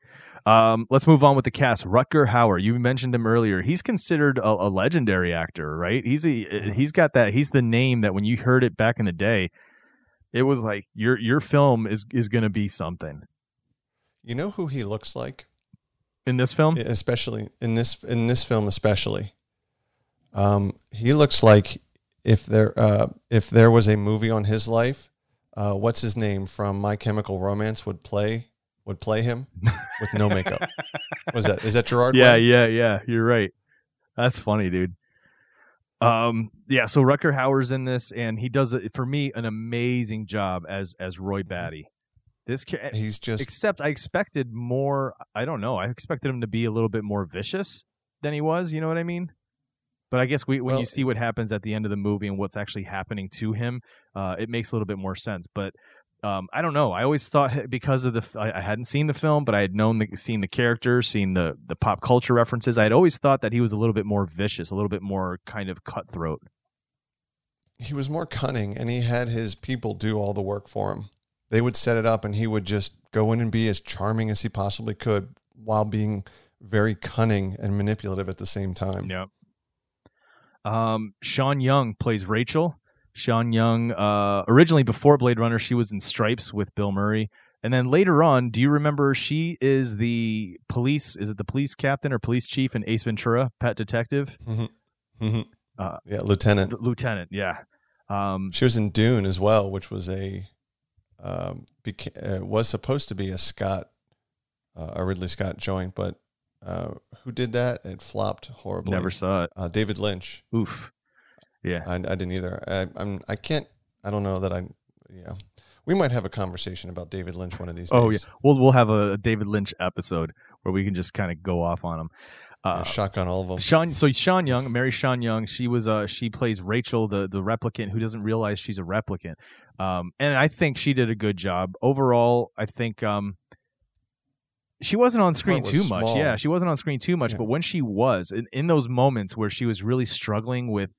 Um, let's move on with the cast. Rutger Hauer, you mentioned him earlier. He's considered a, a legendary actor, right? He's a he's got that. He's the name that when you heard it back in the day, it was like your your film is is going to be something. You know who he looks like? In this film, especially in this in this film especially um he looks like if there uh if there was a movie on his life uh what's his name from my chemical romance would play would play him with no makeup was that is that gerard yeah, Way? yeah, yeah. You're right. That's funny, dude. Um, yeah. So Rutger Hauer's in this, and he does it for me an amazing job as as Roy Batty. This ca- he's just except I expected more. I don't know. I expected him to be a little bit more vicious than he was. You know what I mean? But I guess we, when Well- you see what happens at the end of the movie and what's actually happening to him, uh, it makes a little bit more sense. But um, I don't know. I always thought because of the I hadn't seen the film, but I had known the, seen the character, seen the the pop culture references. I had always thought that he was a little bit more vicious, a little bit more kind of cutthroat. he was more cunning and he had his people do all the work for him they would set it up and he would just go in and be as charming as he possibly could while being very cunning and manipulative at the same time Yep. Um, Sean Young plays Rachel. Sean Young, uh, originally before Blade Runner, she was in Stripes with Bill Murray, and then later on, do you remember she is the police? Is it the police captain or police chief in Ace Ventura: Pet Detective? Mhm. Mhm. Uh, Yeah, Lieutenant. lieutenant. Yeah. Um, She was in Dune as well, which was a um, beca- uh, was supposed to be a Scott, uh, a Ridley Scott joint, but uh, who did that? It flopped horribly. never saw it. Uh, David Lynch. Oof. Yeah. I, I didn't either. I, I'm. I can't. I don't know that I. Yeah, we might have a conversation about David Lynch one of these days. Oh yeah. We'll we'll have a David Lynch episode where we can just kind of go off on him. Uh, shotgun all of them. Sean, so Sean Young, Mary Sean Young, she was uh she plays Rachel, the the replicant who doesn't realize she's a replicant. Um, and I think she did a good job overall. I think um, she wasn't on screen part too was much. Yeah, she wasn't on screen too much. Yeah. But when she was in, in those moments where she was really struggling with,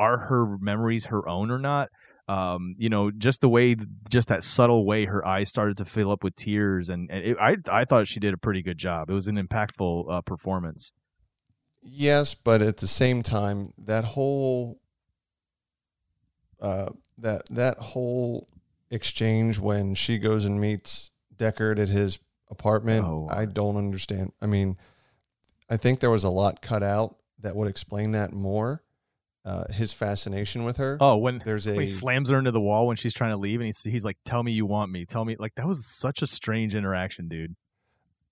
are her memories her own or not? Um, you know, just the way, just that subtle way her eyes started to fill up with tears, and, and it, I I thought she did a pretty good job. It was an impactful uh, performance. Yes, but at the same time, that whole uh, that that whole exchange when she goes and meets Deckard at his apartment, Oh. I don't understand. I mean, I think there was a lot cut out that would explain that more. Uh, his fascination with her. Oh, when there's when a he slams her into the wall when she's trying to leave, and he's he's like, "Tell me you want me. Tell me." Like that was such a strange interaction, dude.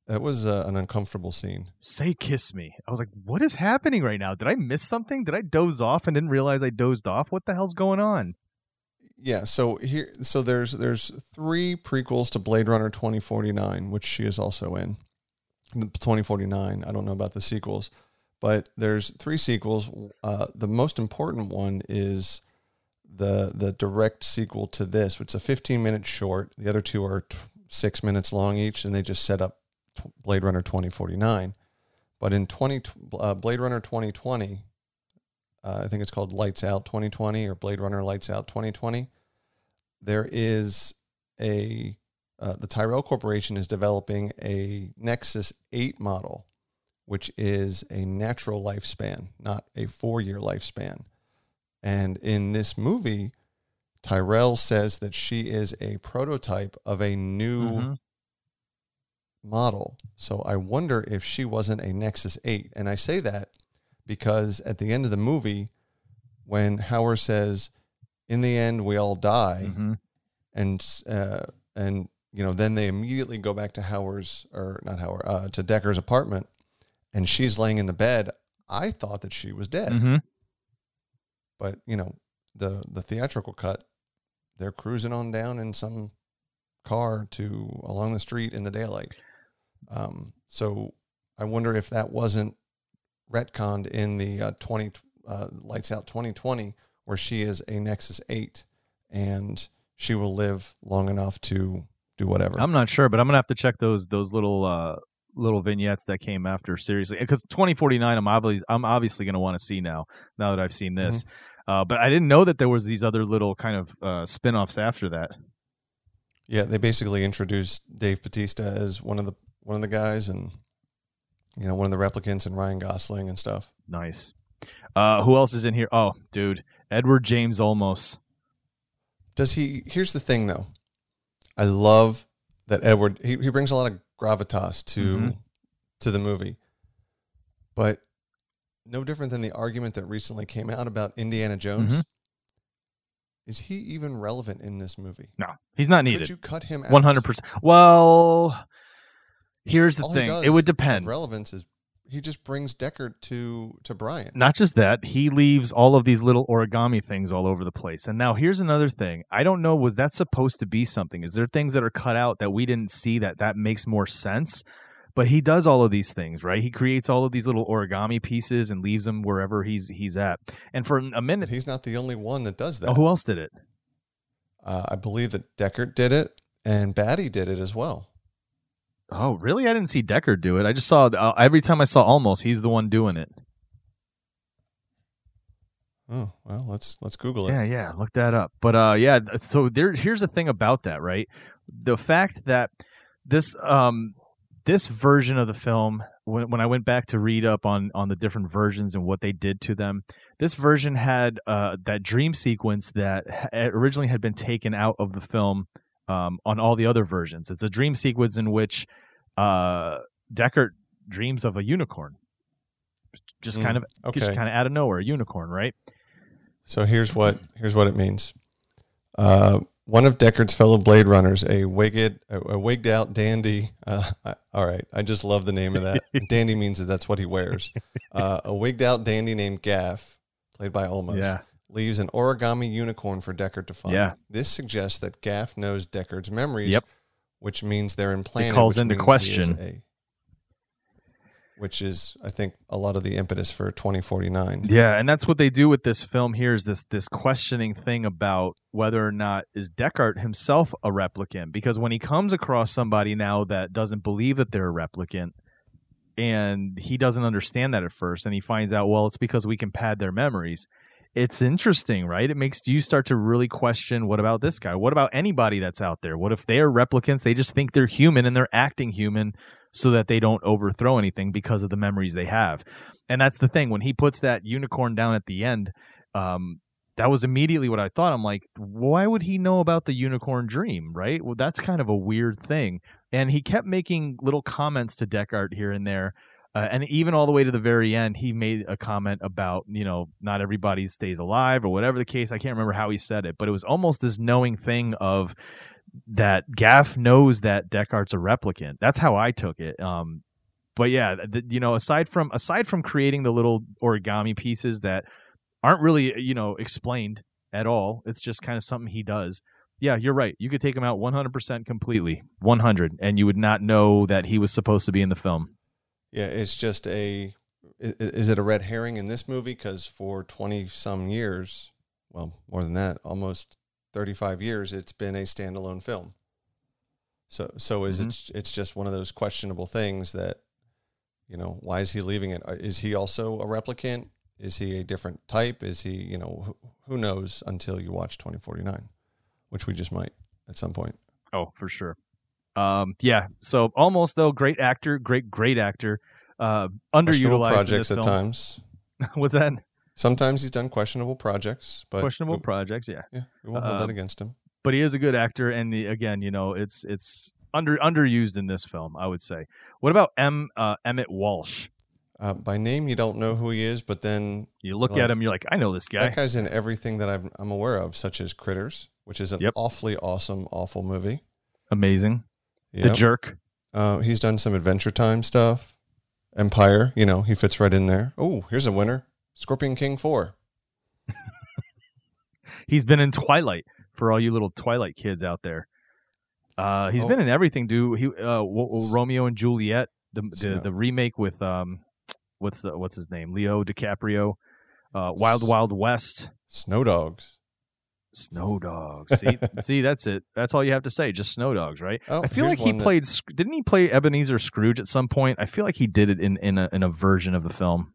that was uh, an uncomfortable scene. Say kiss me. I was like, "What is happening right now? Did I miss something? Did I doze off and didn't realize I dozed off? What the hell's going on?" Yeah, so here so there's there's three prequels to Blade Runner 2049, which she is also in. The 2049, I don't know about the sequels, but there's three sequels. Uh, the most important one is the the direct sequel to this, which is a 15 minute short. The other two are t- six minutes long each, and they just set up t- Blade Runner 2049. But in 20 uh, Blade Runner 2020, uh, I think it's called Lights Out 2020 or Blade Runner Lights Out 2020. There is a uh, the Tyrell Corporation is developing a Nexus 8 model, which is a natural lifespan, not a four year lifespan. And in this movie, Tyrell says that she is a prototype of a new Mhm. model. So I wonder if she wasn't a Nexus 8. And I say that because at the end of the movie, when Howard says, "In the end, we all die," Mhm. and uh, and you know, then they immediately go back to Howard's or not Howard uh, to Deckard's apartment, and she's laying in the bed. I thought that she was dead, Mhm. but you know, the the theatrical cut, they're cruising on down in some car to along the street in the daylight. Um, so I wonder if that wasn't retconned in the uh, 20 uh, Lights Out 2020, where she is a Nexus 8 and she will live long enough to do whatever. I'm not sure, but I'm gonna have to check those those little uh little vignettes that came after seriously because 2049 I'm obviously I'm obviously gonna want to see now now that I've seen this. Uh, but I didn't know that there was these other little kind of uh, spin-offs after that. yeah, they basically introduced Dave Batista as one of the one of the guys, and you know one of the replicants, and Ryan Gosling and stuff. Nice. Uh, who else is in here? Oh, dude, Edward James Olmos. Does he? Here's the thing, though. I love that Edward. He, he brings a lot of gravitas to Mhm. to the movie, but no different than the argument that recently came out about Indiana Jones. Mhm. Is he even relevant in this movie? No, he's not Could needed. you cut him out? One hundred percent. Well, here's the All thing. It would depend. relevance is he just brings Deckard to to Bryant. Not just that, he leaves all of these little origami things all over the place. And now here's another thing. I don't know was that supposed to be something? Is there things that are cut out that we didn't see that that makes more sense? But he does all of these things, right? He creates all of these little origami pieces and leaves them wherever he's he's at. And for a But minute, he's not the only one that does that. oh, who else did it? Uh, I believe that Deckard did it, and Batty did it as well. Oh, really? I didn't see Deckard do it. I just saw uh, every time I saw almost he's the one doing it. Oh well, let's let's Google it. Yeah, yeah, look that up. But uh yeah, so there here's the thing about that, right? The fact that this um this version of the film when when I went back to read up on on the different versions and what they did to them, this version had uh that dream sequence that originally had been taken out of the film um on all the other versions. It's a dream sequence in which uh Deckard dreams of a unicorn. just Mm, kind of just kind of out of nowhere, a unicorn, right? So here's what here's what it means. Uh, one of Deckard's fellow Blade Runners, a wigged, a, a wigged out dandy. Uh, I, all right, I just love the name of that. dandy means that that's what he wears. Uh, a wigged out dandy named Gaff, played by Olmos, Yeah. Leaves an origami unicorn for Deckard to find. Yeah. This suggests that Gaff knows Deckard's memories, Yep. which means they're implanted. It calls which into is question. a- which is, I think, a lot of the impetus for 2049. Yeah, and that's what they do with this film here is this this questioning thing about whether or not is Deckard himself a replicant because when he comes across somebody now that doesn't believe that they're a replicant and he doesn't understand that at first and he finds out well it's because we can pad their memories. It's interesting, right? It makes you start to really question what about this guy? What about anybody that's out there? What if they are replicants? They just think they're human and they're acting human so that they don't overthrow anything because of the memories they have. And that's the thing when he puts that unicorn down at the end, um, that was immediately what I thought. I'm like, why would he know about the unicorn dream, right? Well, that's kind of a weird thing. And he kept making little comments to Deckard here and there. Uh, and even all the way to the very end, he made a comment about, you know, not everybody stays alive or whatever the case. I can't remember how he said it, but it was almost this knowing thing of that Gaff knows that Deckard's a replicant. That's how I took it. Um, but yeah, th- you know, aside from aside from creating the little origami pieces that aren't really you know explained at all, it's just kind of something he does. Yeah, you're right. You could take him out 100% completely, 100, and you would not know that he was supposed to be in the film. Yeah, it's just a Is it a red herring in this movie? Because for twenty some years, well, more than that, almost thirty five years, it's been a standalone film. So, so is it? It's just one of those questionable things that, you know, why is he leaving it? Uh, he also a replicant? Is he a different type? Is he, you know, who, who knows until you watch twenty forty nine, which we just might at some point. Oh, for sure. Um, yeah. So Olmos though, great actor, great great actor. Uh, underutilized projects at times. What's that? Sometimes he's done questionable projects, but Questionable we- projects. Yeah. Yeah, we won't hold that Um, against him. but he is a good actor and the, again you know it's it's under underused in this film i would say what about m uh, emmett walsh Uh, by name, you don't know who he is, but then you look like, at him you're like i know this guy That guy's in everything that I'm, I'm aware of, such as Critters, which is an Yep. awfully awesome, awful movie. amazing the jerk Uh, he's done some Adventure Time stuff. Empire, you know, he fits right in there. Oh, here's a winner: Scorpion King Four. he's been in twilight for all you little twilight kids out there uh he's Oh. been in everything dude he uh w- romeo and juliet the the, the remake with um what's the, what's his name leo dicaprio uh wild wild west Snow Dogs. Snow Dogs. See, see, that's it. That's all you have to say. Just Snow Dogs, right? Oh, I feel like he one that- played. Didn't he play Ebenezer Scrooge at some point? I feel like he did it in in a in a version of the film.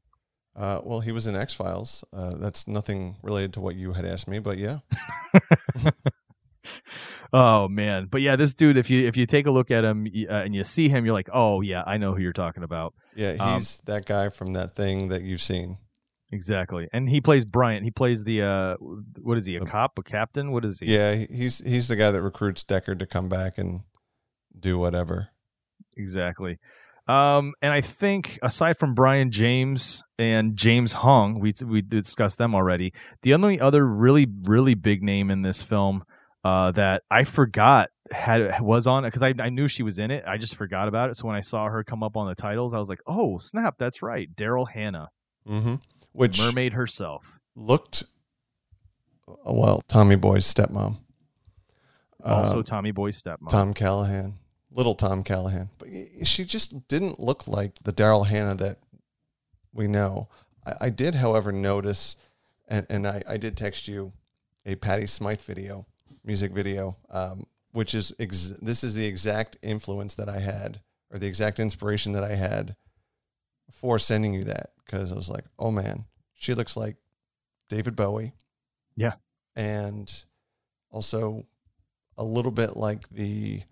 Uh, well, he was in X Files. Uh, that's nothing related to what you had asked me, but yeah. Oh man, but yeah, this dude. If you if you take a look at him uh, and you see him, you're like, oh yeah, I know who you're talking about. Yeah, Um, he's that guy from that thing that you've seen. Exactly, and he plays Bryant. He plays the uh, what is he? A The- cop? A captain? What is he? Yeah, he's he's the guy that recruits Deckard to come back and do whatever. Exactly. Um, and I think aside from Brion James and James Hong, we we discussed them already. The only other really really big name in this film uh, that I forgot had was on because I I knew she was in it. I just forgot about it. So when I saw her come up on the titles, I was like, oh snap, that's right, Daryl Hannah, Mm-hmm. Which mermaid herself. looked well, Tommy Boy's stepmom. Also Uh, Tommy Boy's stepmom. Tom Callahan, little Tom Callahan, but she just didn't look like the Daryl Hannah that we know. I, I did, however, notice, and, and I, I did text you a Patty Smyth video, music video, um, which is ex- this is the exact influence that I had, or the exact inspiration that I had for sending you that, because I was like, oh man, she looks like David Bowie. Yeah. and also a little bit like the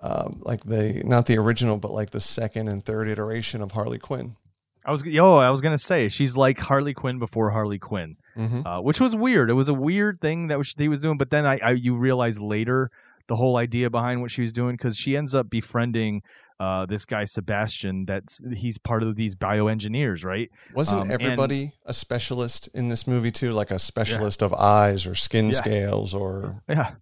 um, like the not the original but like the second and third iteration of Harley Quinn. I was yo, I was gonna say she's like Harley Quinn before Harley Quinn. Mm-hmm. uh, which was weird. It was a weird thing that was, he was doing, but then I, I you realize later the whole idea behind what she was doing because she ends up befriending uh, this guy Sebastian. That's he's part of these bioengineers, right? Wasn't Um, and- everybody a specialist in this movie too? Like a specialist of eyes or skin Yeah. scales or Yeah.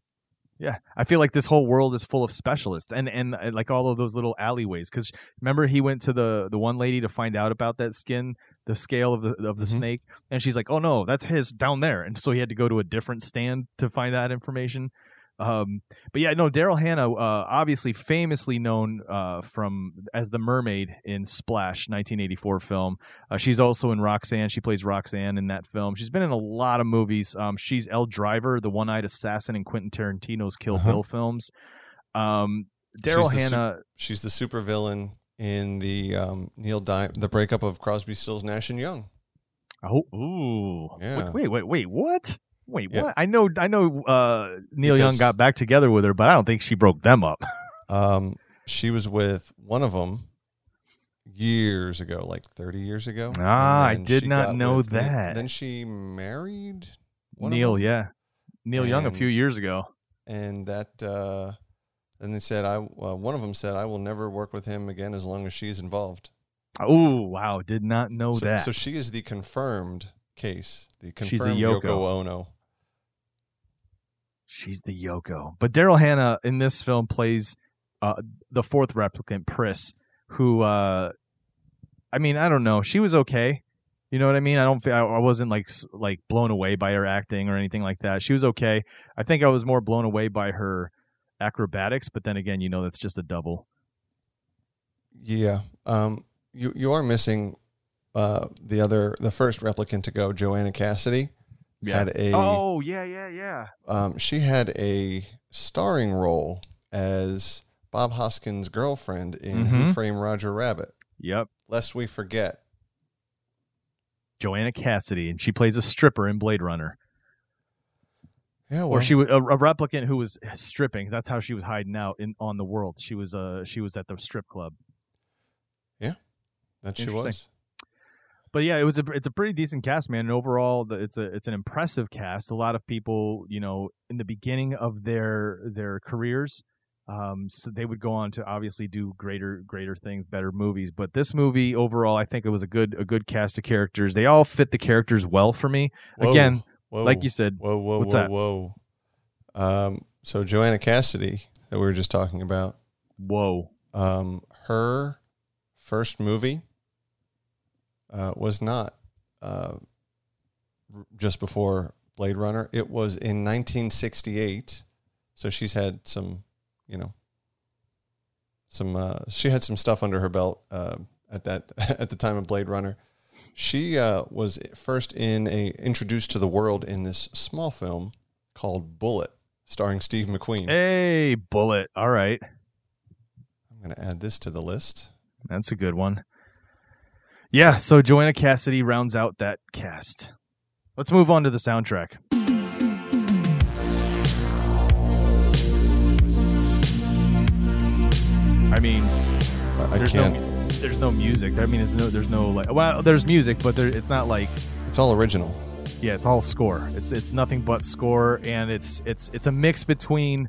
Yeah, I feel like this whole world is full of specialists, and and uh, like all of those little alleyways. Because remember, he went to the the one lady to find out about that skin, the scale of the of the Mhm. snake, and she's like, "Oh no, that's his down there," and so he had to go to a different stand to find that information. Um, but yeah, no, Daryl Hannah, uh, obviously famously known uh, from as the mermaid in Splash, 1984 film. Uh, she's also in Roxanne. She plays Roxanne in that film. She's been in a lot of movies. Um, she's El Driver, the one-eyed assassin in Quentin Tarantino's Kill Uh-huh. Bill films. Um, Daryl She's the su- Hannah. she's the supervillain in the um, Neil Di- the breakup of Crosby, Stills, Nash and Young. Oh, ooh. Yeah. Wait, wait, wait, wait. What? Wait, Yeah. what? I know, I know. Uh, Neil Young got back together with her, but I don't think she broke them up. Um, she was with one of them years ago, like thirty years ago. Ah, I did not know with that. Then she married Neil, yeah, Neil Young a few years ago. and that. Uh, and they said, "I." Uh, one of them said, "I will never work with him again as long as she's involved." Oh wow, did not know so, that. so she is the confirmed case. The She's the confirmed Yoko. Yoko Ono. She's the Yoko. But Daryl Hannah in this film plays uh, the fourth replicant, Pris, who, uh, I mean, I don't know. She was okay. You know what I mean? I don't. I wasn't like like blown away by her acting or anything like that. She was okay. I think I was more blown away by her acrobatics. But then again, you know, that's just a double. Yeah. Um. You you are missing, uh, the other the first replicant to go, Joanna Cassidy. Had a oh yeah, yeah, yeah. um, she had a starring role as Bob Hoskins' girlfriend in Who Mhm. Framed Roger Rabbit. Yep. Lest we forget. Joanna Cassidy, and she plays a stripper in Blade Runner. Yeah, well, or she was a, a replicant who was stripping. That's how she was hiding out in on the world. She was uh she was at the strip club. Yeah, that she was. But yeah, it was a it's a pretty decent cast, man. And overall, the, it's a it's an impressive cast. A lot of people, you know, in the beginning of their their careers, um, so they would go on to obviously do greater greater things, better movies. But this movie overall, I think it was a good a good cast of characters. They all fit the characters well for me. Whoa, Again, whoa, like you said, Whoa, whoa, what's whoa, that? whoa. Um. So Joanna Cassidy that we were just talking about. whoa, Um. Her first movie. Uh, was not. Uh. r- Just before Blade Runner, it was in 1968. So she's had some, you know, some. Uh, she had some stuff under her belt uh, at that at the time of Blade Runner. She uh, was first in a introduced to the world in this small film called Bullitt, starring Steve McQueen. hey, Bullitt. All right, I'm going to add this to the list. that's a good one. Yeah, so Joanna Cassidy rounds out that cast. Let's move on to the soundtrack. I mean, I, there's can't. no there's no music. I mean, there's no there's no like well, there's music, but there, it's not like It's all original. yeah, it's all score. It's it's nothing but score, and it's it's it's a mix between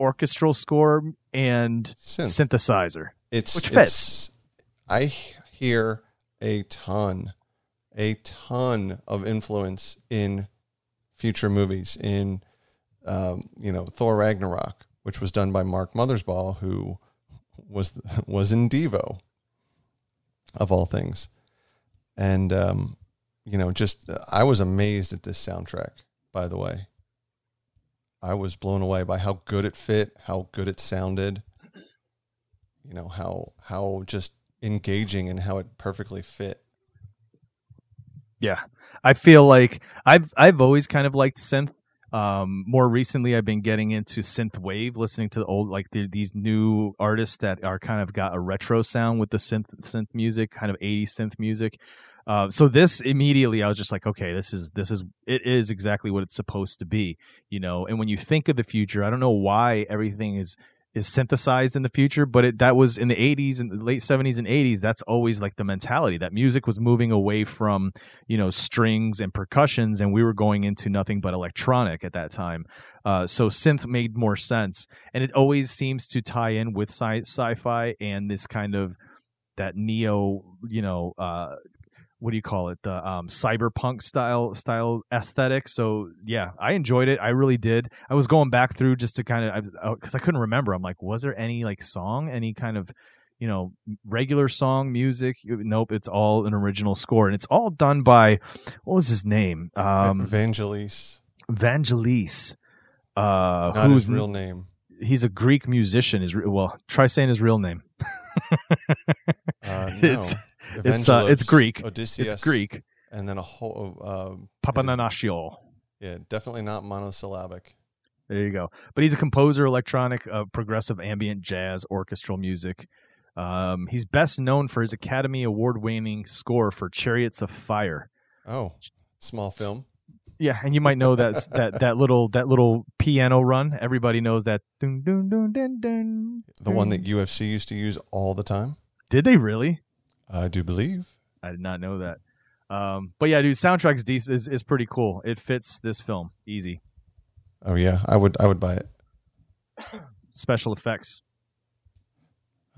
orchestral score and Synth. synthesizer. It's Which it's- I hear a ton, a ton of influence in future movies. In um, you know Thor Ragnarok, which was done by Mark Mothersbaugh, who was was in Devo, of all things, and um, you know just I was amazed at this soundtrack. By the way, I was blown away by how good it fit, how good it sounded you know how how just engaging and how it perfectly fit Yeah, I feel like I've I've always kind of liked synth. Um, more recently, I've been getting into synth wave, listening to the old like the, these new artists that are kind of got a retro sound with the synth synth music, kind of 80s synth music. Uh, so this immediately, I was just like, okay, this is this is it is exactly what it's supposed to be, you know. And when you think of the future, I don't know why everything is is synthesized in the future, but it, that was in the 80s and late 70s and 80s. That's always like the mentality that music was moving away from, you know, strings and percussions, and we were going into nothing but electronic at that time. Uh, so synth made more sense, and it always seems to tie in with sci- sci-fi and this kind of that neo, you know, uh, what do you call it? The um, cyberpunk style style aesthetic. So yeah i enjoyed it. I really did. I was going back through just to kind of because I, I couldn't remember. I'm like was there any like song? Any kind of you know regular song music? Nope it's all an original score. And it's all done by what was his name? Um Vangelis. vangelis uh Not who's his real name. he's a greek musician. Is well try saying his real name Uh, no. it's it's uh, it's greek Odysseus, it's greek and then a whole um, papananashio yeah, definitely not monosyllabic. There you go. But he's a composer, electronic, uh, progressive, ambient jazz, orchestral music. Um, he's best known for his Academy Award-winning score for *Chariots of Fire*. Oh, small film. Yeah, and you might know that that that little that little piano run. Everybody knows that. Dun, dun, dun, dun, dun, The one that UFC used to use all the time. Did they really? I do believe. I did not know that. Um, but yeah, dude, soundtrack's decent. Is, is pretty cool. It fits this film easy. Oh yeah, I would I would buy it. Special effects.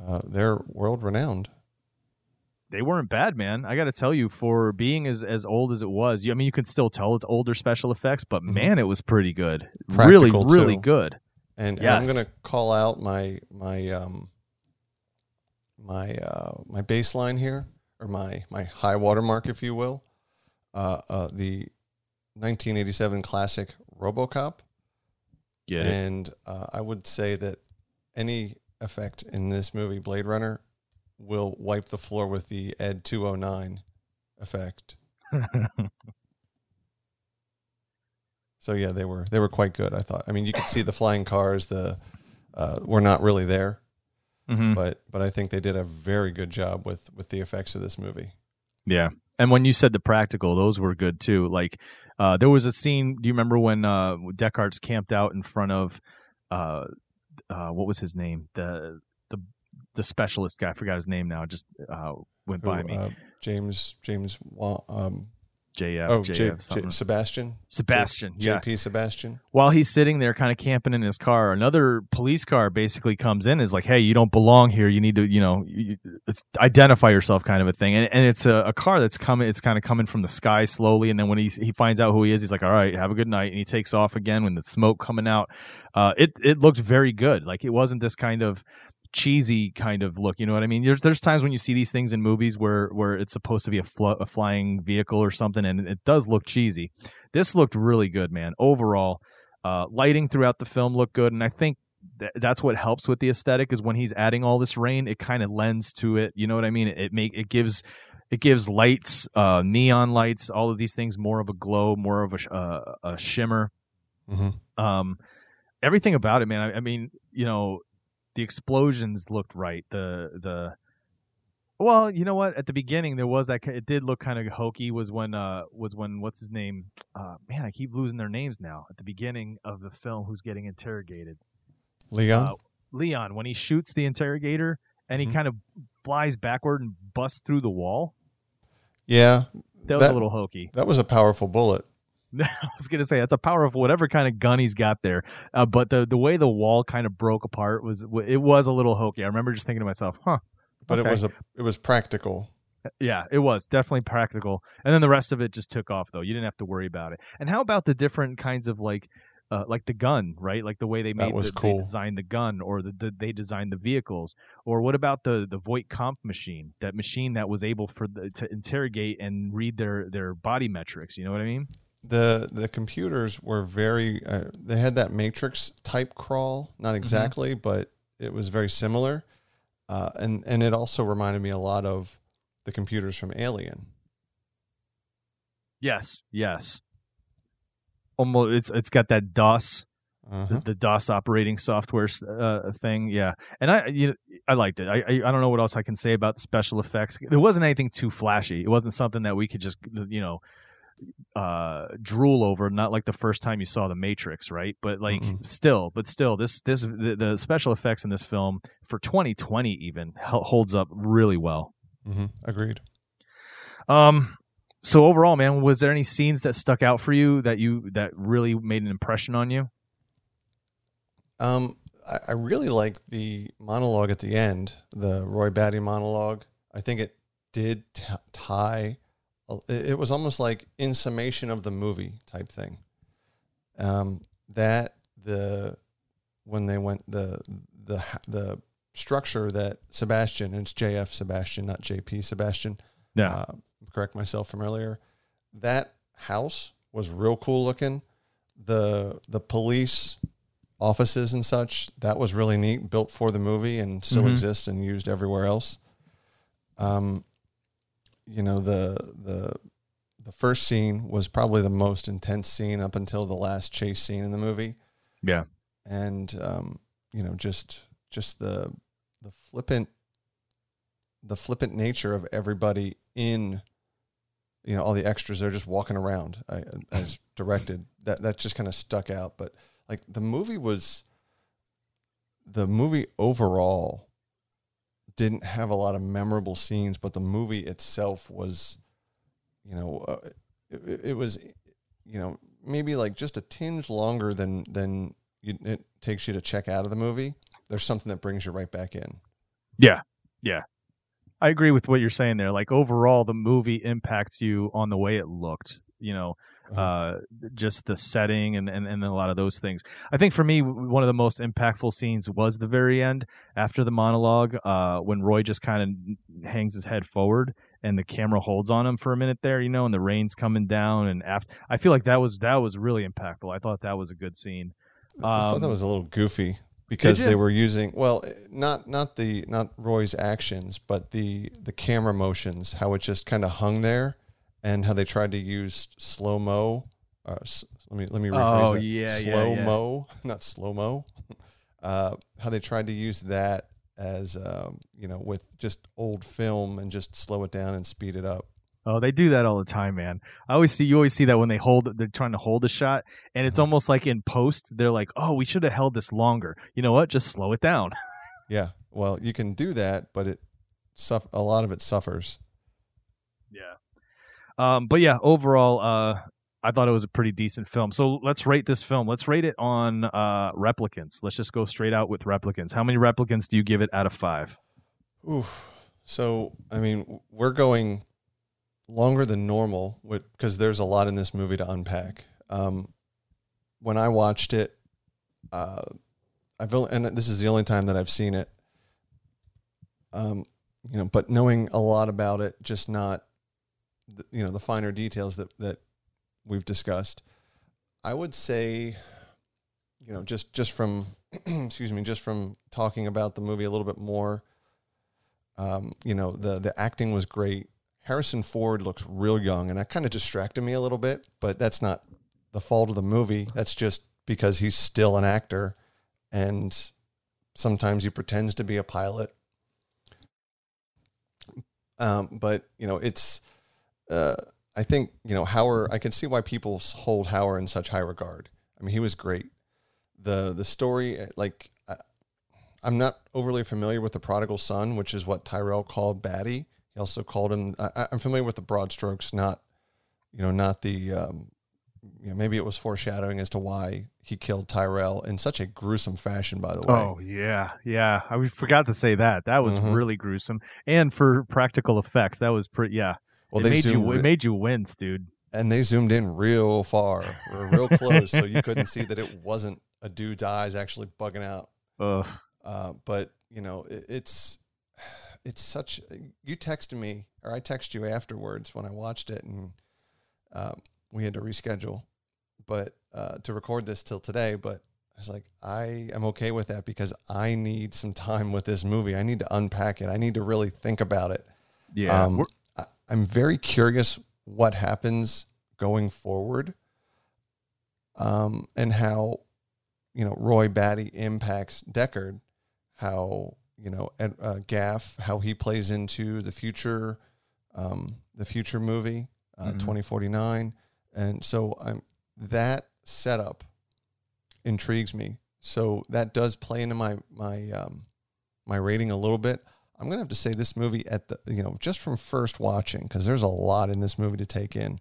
Uh, they're world renowned. they weren't bad, man. I got to tell you, for being as as old as it was, you, I mean, you can still tell it's older special effects, but man, it was pretty good. really, Practical, really too. good. And, and I'm gonna call out my my um my uh my baseline here or my my high watermark, if you will. Uh, uh the 1987 classic RoboCop. It? and uh, I would say that any effect in this movie, Blade Runner, will wipe the floor with the Ed 209 effect. So yeah, they were they were quite good. I thought. I mean, you could see the flying cars. The uh, were not really there, Mhm. but but I think they did a very good job with with the effects of this movie. Yeah. And when you said the practical, those were good too. Like uh, there was a scene. Do you remember when uh, Deckard camped out in front of uh, uh, what was his name? The the the specialist guy. I forgot his name now. It Just uh, went by me. uh, James James um, JF. oh JF J. J, Sebastian Sebastian. J, yeah. JP Sebastian. while he's sitting there kind of camping in his car another police car basically comes in and is like hey you don't belong here you need to you know you, identify yourself kind of a thing and, and it's a, a car that's coming it's kind of coming from the sky slowly and then when he, he finds out who he is he's like all right have a good night and he takes off again when the smoke coming out uh, it, it looked very good like it wasn't this kind of cheesy kind of look. You know what I mean? There's there's times when you see these things in movies where where it's supposed to be a, fl- a flying vehicle or something, and it does look cheesy. This looked really good, man. Overall, uh, lighting throughout the film looked good, and I think th- that's what helps with the aesthetic is when he's adding all this rain, it kind of lends to it. You know what I mean? It, it make it gives it gives lights, uh, neon lights, all of these things more of a glow, more of a sh- uh, a shimmer Mm-hmm. um everything about it man I, I mean you know the explosions looked right the the well you know what? At the beginning there was that it did look kind of hokey was when uh was when what's his name? Uh man i keep losing their names now. At the beginning of the film who's getting interrogated? Leon. uh, leon when he shoots the interrogator and he Mhm. kind of flies backward and busts through the wall? Yeah, that was a little hokey. That was a powerful bullet. I was gonna say that's a power of whatever kind of gun he's got there, uh, but the the way the wall kind of broke apart was it was a little hokey. I remember just thinking to myself, "Huh." But okay. it was a it was practical. yeah, it was definitely practical, and then the rest of it just took off though. You didn't have to worry about it. And how about the different kinds of like, uh, like the gun, right? Like the way they made That was the, they cool. designed the gun, or the, the they designed the vehicles, or what about the the Voight-Kampff machine? That machine that was able for the, to interrogate and read their their body metrics. You know what I mean? The The computers were very. Uh, they had that matrix type crawl, Mm-hmm. not exactly, but it was very similar. Uh, and and it also reminded me a lot of the computers from Alien. Yes, yes. Almost, it's it's got that DOS, Uh-huh. the, the DOS operating software uh, thing. Yeah, and I you know I liked it. I, I I don't know what else I can say about the special effects. There wasn't anything too flashy. It wasn't something that we could just you know uh drool over not like the first time you saw the matrix right but like Mm-mm. still but still this this the, the special effects in this film for 2020 even holds up really well hmm Agreed. um so overall man was there any scenes that stuck out for you that you that really made an impression on you Um, I, I really like the monologue at the end, the Roy Batty monologue. I think it did t- tie. It was almost like in summation of the movie type thing. Um, that the when they went the the the structure that Sebastian it's JF Sebastian, not JP Sebastian. Yeah. Uh, correct myself from earlier. That house was real cool looking. The the police offices and such that was really neat, built for the movie and still Mhm. exists and used everywhere else. Um, you know the the the first scene was probably the most intense scene up until the last chase scene in the movie. Yeah. And um, you know just just the the flippant the flippant nature of everybody in you know all the extras they're just walking around I, as directed that that just kind of stuck out. But like the movie was the movie overall didn't have a lot of memorable scenes but the movie itself was you know uh, it, it was you know maybe like just a tinge longer than than you, it takes you to check out of the movie there's something that brings you right back in Yeah. Yeah. I agree with what you're saying there. Like overall the movie impacts you on the way it looked, you know, uh just the setting and, and and a lot of those things. I think for me one of the most impactful scenes was the very end after the monologue uh when Roy just kind of hangs his head forward and the camera holds on him for a minute there, you know, and the rain's coming down and after I feel like that was that was really impactful. I thought that was a good scene. I thought that Um, was a little goofy because they were using well, eh, not not the not Roy's actions, but the the camera motions, how it just kind of hung there, and how they tried to use slow mo. Uh, s- let me let me rephrase Oh, that. yeah, yeah, slow yeah. mo, not slow mo. Uh, how they tried to use that as um, you know with just old film and just slow it down and speed it up. Oh, they do that all the time, man. I always see you always see that when they hold they're trying to hold a shot and it's almost like in post they're like, "Oh, we should have held this longer." You know what? Just slow it down. Yeah, well, you can do that, but it suff- a lot of it suffers. yeah. Um but yeah, overall uh I thought it was a pretty decent film. So let's rate this film. Let's rate it on uh replicants. Let's just go straight out with replicants. How many replicants do you give it out of 5? Oof. So, I mean, we're going longer than normal because there's a lot in this movie to unpack. Um, when I watched it, uh, I've only, and this is the only time that I've seen it. Um, you know, but knowing a lot about it, just not, the, you know, the finer details that that we've discussed. I would say, you know, just just from, excuse me, just from talking about the movie a little bit more um, you know, the the acting was great. Harrison Ford looks real young, and that kind of distracted me a little bit. But that's not the fault of the movie. That's just because he's still an actor, and sometimes he pretends to be a pilot. Um, but you know, it's. Uh, I think you know Hauer. I can see why people hold Hauer in such high regard. I mean, he was great. the The story, uh, like, I- I'm not overly familiar with the prodigal son, which is what Tyrell called Batty. He also called him. I, I'm familiar with the broad strokes, not, you know, not the. Um, you know, maybe it was foreshadowing as to why he killed Tyrell in such a gruesome fashion. By the way, Oh yeah, yeah. I we forgot to say that. That was Mhm. really gruesome, and for practical effects, that was pretty. Yeah, Well, it they made you. It made you wince, dude. and they zoomed in real far or real close, so you couldn't see that it wasn't a dude's eyes actually bugging out. Ugh. Uh, but you know, it, it's it's such. You texted me, or I texted you afterwards when I watched it, and um, we had to reschedule, but uh, to record this till today. But I was like, I am okay with that because I need some time with this movie. I need to unpack it. I need to really think about it. Yeah, Um, I'm very curious what happens going forward, um, and how you know Roy Batty impacts Deckard, how you know Ed, uh, Gaff, how he plays into the future, um, the future movie, uh, Mhm. 2049. and so I'm that setup intrigues me. So that does play into my my um, my rating a little bit. I'm gonna have to say this movie at the you know just from first watching because there's a lot in this movie to take in.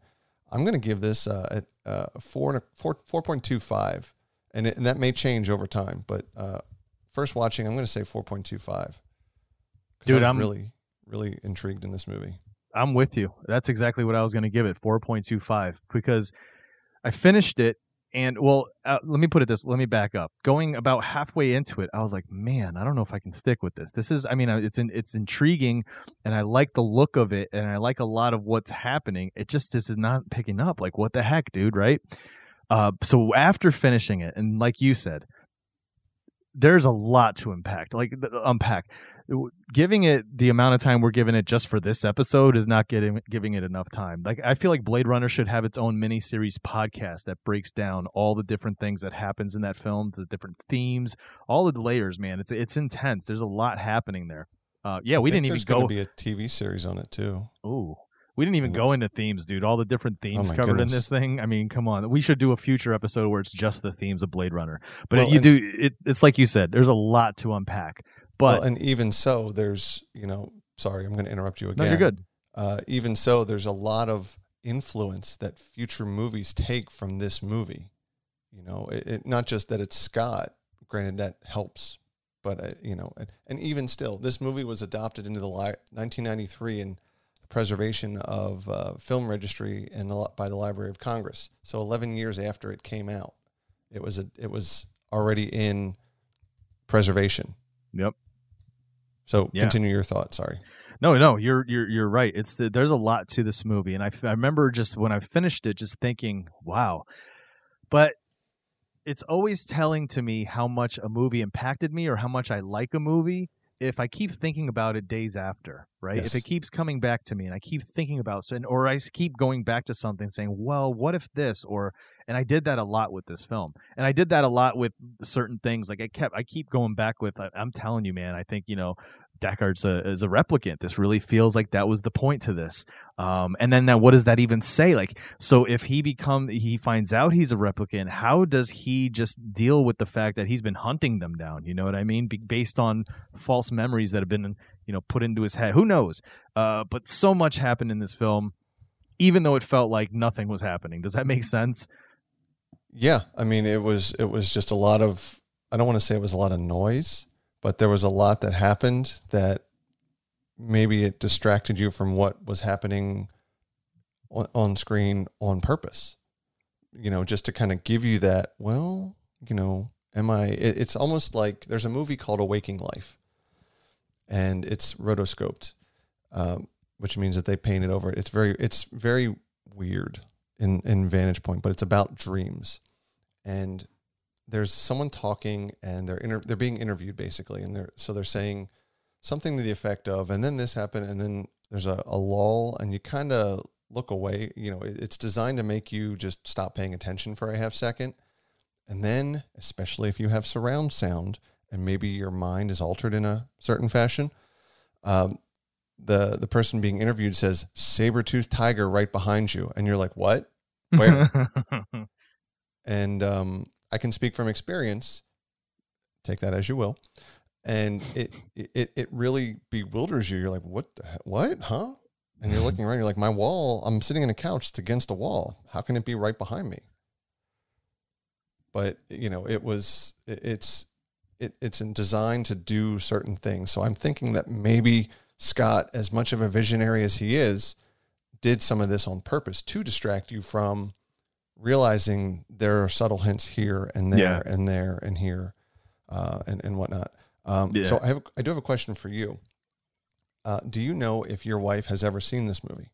I'm gonna give this uh, a, a four and a four four point two five, and, it, and that may change over time. But uh, first watching, I'm gonna say four point two five. Dude, I'm I'm- really really intrigued in this movie. I'm with you. That's exactly what I was going to give it 4.25 because I finished it and well, uh, let me put it this. Let me back up. Going about halfway into it, I was like, man, I don't know if I can stick with this. This is, I mean, uh, it's in, it's intriguing, and I like the look of it, and I like a lot of what's happening. It just this is not picking up. Like, what the heck, dude? Right? Uh, so after finishing it, and like you said, there's a lot to impact, like unpack. Giving it the amount of time we're giving it just for this episode is not getting giving it enough time. Like I feel like Blade Runner should have its own mini series podcast that breaks down all the different things that happens in that film, the different themes, all the layers. Man, it's it's intense. There's a lot happening there. Uh, yeah, I we didn't even go. be a TV series on it too. Ooh. We didn't even go into themes, dude. All the different themes my covered in this thing. I mean, come on. We should do a future episode where it's just the themes of Blade Runner. But Well, you and- do it. It's like you said. There's a lot to unpack. But well, and even so, there's you know, sorry, I'm going to interrupt you again. No, you're good. Uh, even so, there's a lot of influence that future movies take from this movie. You know, it, it, not just that it's Scott. Granted, that helps, but uh, you know, and, and even still, this movie was adopted into the li- 1993 in the preservation of uh, film registry and the, by the Library of Congress. So 11 years after it came out, it was a, it was already in preservation. Yep. So Yeah. continue your thought. Sorry. No, no, you're you're you're right. It's the, there's a lot to this movie, and I, I remember just when I finished it, just thinking, wow. But it's always telling to me how much a movie impacted me or how much I like a movie if I keep thinking about it days after, right? Yes. If it keeps coming back to me and I keep thinking about so, or I keep going back to something saying, well, what if this or and I did that a lot with this film. And I did that a lot with certain things. Like I kept I keep going back with I- I'm telling you, man, I think, you know, Deckard's a, is a replicant. This really feels like that was the point to this. Um, and then now, what does that even say? Like, so if he become, he finds out he's a replicant, how does he just deal with the fact that he's been hunting them down? You know what I mean? Be, based on false memories that have been, you know, put into his head. Who knows? Uh, but so much happened in this film, even though it felt like nothing was happening. Does that make sense? Yeah, I mean, it was it was just a lot of. I don't want to say it was a lot of noise, but there was a lot that happened that maybe it distracted you from what was happening on, on screen on purpose. You know, just to kind of give you that. Well, you know, am I? It, it's almost like there's a movie called A Waking Life, and it's rotoscoped, um, which means that they painted over. it. It's very it's very weird in in Vantage Point, but it's about dreams, and there's someone talking, and they're inter- they're being interviewed basically, and they're so they're saying something to the effect of, and then this happened, and then there's a, a lull, and you kind of look away. You know, it, it's designed to make you just stop paying attention for a half second, and then especially if you have surround sound, and maybe your mind is altered in a certain fashion. Um, the the person being interviewed says saber tooth tiger right behind you and you're like what where and um, i can speak from experience. Take that as you will. And it it it really bewilders you. You're like what the what? Huh? And you're looking around you're like my wall i'm sitting in a couch it's against a wall. How can it be right behind me? But you know it was it, it's it, it's in- designed to do certain things. So i'm thinking that maybe scott as much of a visionary as he is did some of this on purpose to distract you from realizing there are subtle hints here and there Yeah. and there and here uh, and and whatnot um, so I have I do have a question for you uh, do you know if your wife has ever seen this movie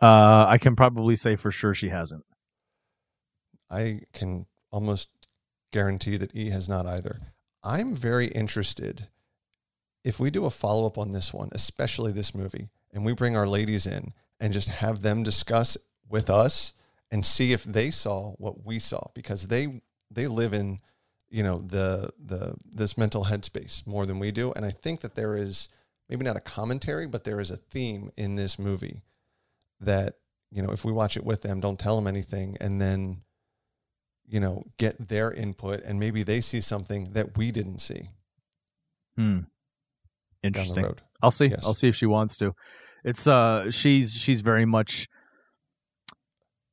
uh, I can probably say for sure she hasn't. I can almost guarantee that E has not either. I'm very interested if we do a follow up on this one, especially this movie, and we bring our ladies in and just have them discuss with us and see if they saw what we saw because they they live in you know the the this mental headspace more than we do and I think that there is maybe not a commentary but there is a theme in this movie that you know, if we watch it with them, don't tell them anything, and then, you know, get their input, and maybe they see something that we didn't see. Hmm. Interesting. I'll see. Yes. I'll see if she wants to. It's uh, she's she's very much.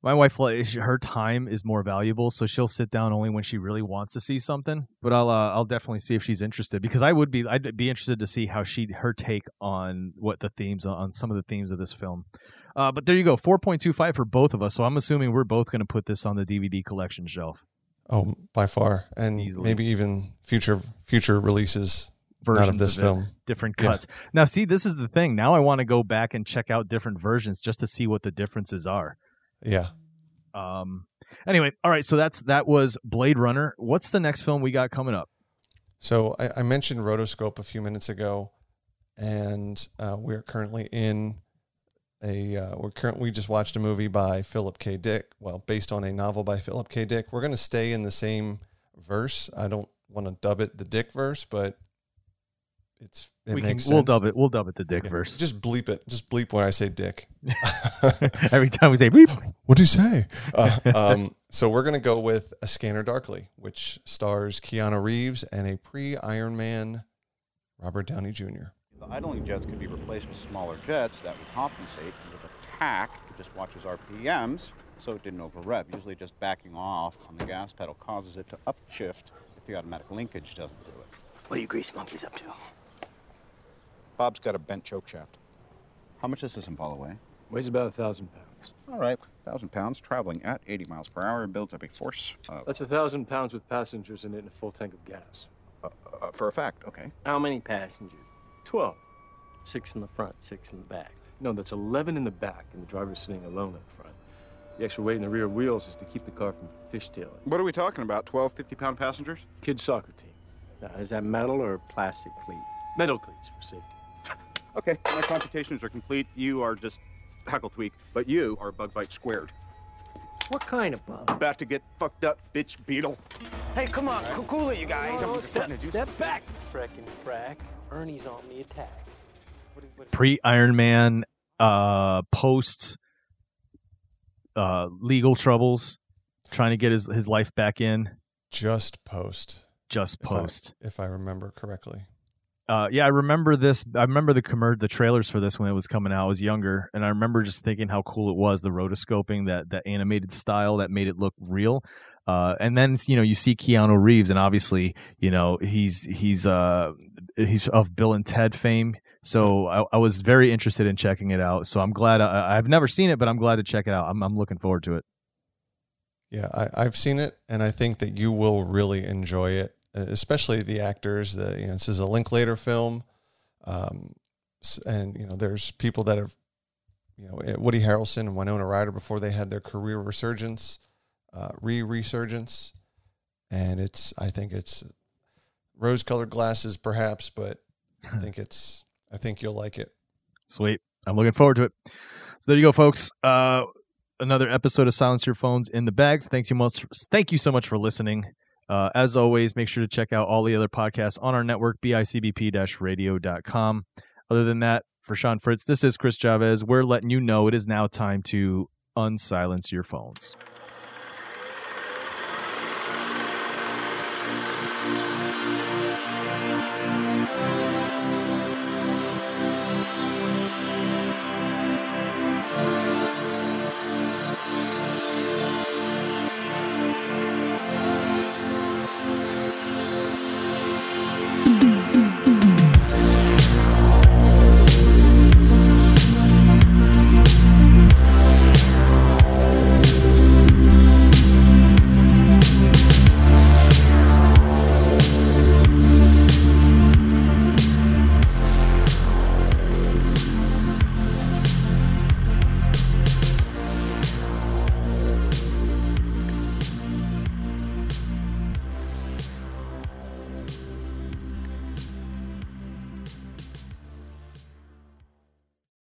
My wife, her time is more valuable, so she'll sit down only when she really wants to see something. But I'll uh, I'll definitely see if she's interested because I would be I'd be interested to see how she her take on what the themes on some of the themes of this film. Uh, but there you go, four point two five for both of us. So I'm assuming we're both going to put this on the DVD collection shelf. Oh, by far, and Easily. maybe even future future releases versions not of this it, film. different Yeah. cuts. Now, see, this is the thing. Now I want to go back and check out different versions just to see what the differences are. Yeah. Um. Anyway, all right. So that's that was Blade Runner. What's the next film we got coming up? So I, I mentioned Rotoscope a few minutes ago, and uh, we're currently in a uh, we're current we just watched a movie by Philip K. Dick. Well, based on a novel by Philip K. Dick. We're going to stay in the same verse. I don't want to dub it the Dick verse, but it's it we can. makes We'll dub it. We'll dub it the Dick Yeah, verse. Just bleep it. Just bleep when I say Dick. Every time we say bleep. What do you say? Uh, um, so we're going to go with A Scanner Darkly, which stars Keanu Reeves and a pre-Iron Man Robert Downey Jr. The idling jets could be replaced with smaller jets that would compensate. And with a tack, it just watches RPMs so it didn't over rev. Usually just backing off on the gas pedal causes it to upshift if the automatic linkage doesn't do it. What are you grease monkeys up to? Bob's got a bent choke shaft. How much does this Impala weigh? Weighs about a thousand pounds. All right, 1,000 pounds, traveling at 80 miles per hour, built up a force of, That's a thousand pounds with passengers in it and a full tank of gas. uh, for a fact, okay. How many passengers? Twelve. Six in the front, six in the back. No, that's eleven in the back, and the driver's sitting alone in the front. The extra weight in the rear wheels is to keep the car from fishtailing. What are we talking about? 12, 50 pound passengers? Kids soccer team. Now, is that metal or plastic cleats? Metal cleats for safety. Okay, my computations are complete. You are just hackle tweak, but you are bug bite squared. What kind of bug? About to get fucked up, bitch beetle. Hey, come on, cool, cool it, you guys. Oh, step, step back, frickin' frack. Ernie's on the attack. What, what, Pre Iron Man, uh, post uh, legal troubles, trying to get his his life back in. Just post. Just if I- post. if I remember correctly. Uh, yeah, I remember this. I remember the commer- the trailers for this when it was coming out. I was younger, and I remember just thinking how cool it was the rotoscoping, that that animated style that made it look real. Uh, and then you know you see Keanu Reeves, and obviously you know he's he's uh he's of Bill and Ted fame. So I, I was very interested in checking it out. So I'm glad I, I've never seen it, but I'm glad to check it out. I'm I'm looking forward to it. Yeah, I, I've seen it, and I think that you will really enjoy it, especially the actors. The, you know, this is a Linklater film, um, and you know, there's people that have, you know, eh, Woody Harrelson and Winona Ryder before they had their career resurgence, uh, re-resurgence, and it's. I think it's rose-colored glasses, perhaps, but I think it's. I think you'll like it. Sweet. I'm looking forward to it. So there you go, folks. Uh, another episode of Silence Your Phones in the bags. Thanks you much. Thank you so much for listening. Uh, as always, make sure to check out all the other podcasts on our network, bicbp radio.com. Other than that, for Sean Fritz, this is Chris Chavez. We're letting you know it is now time to unsilence your phones.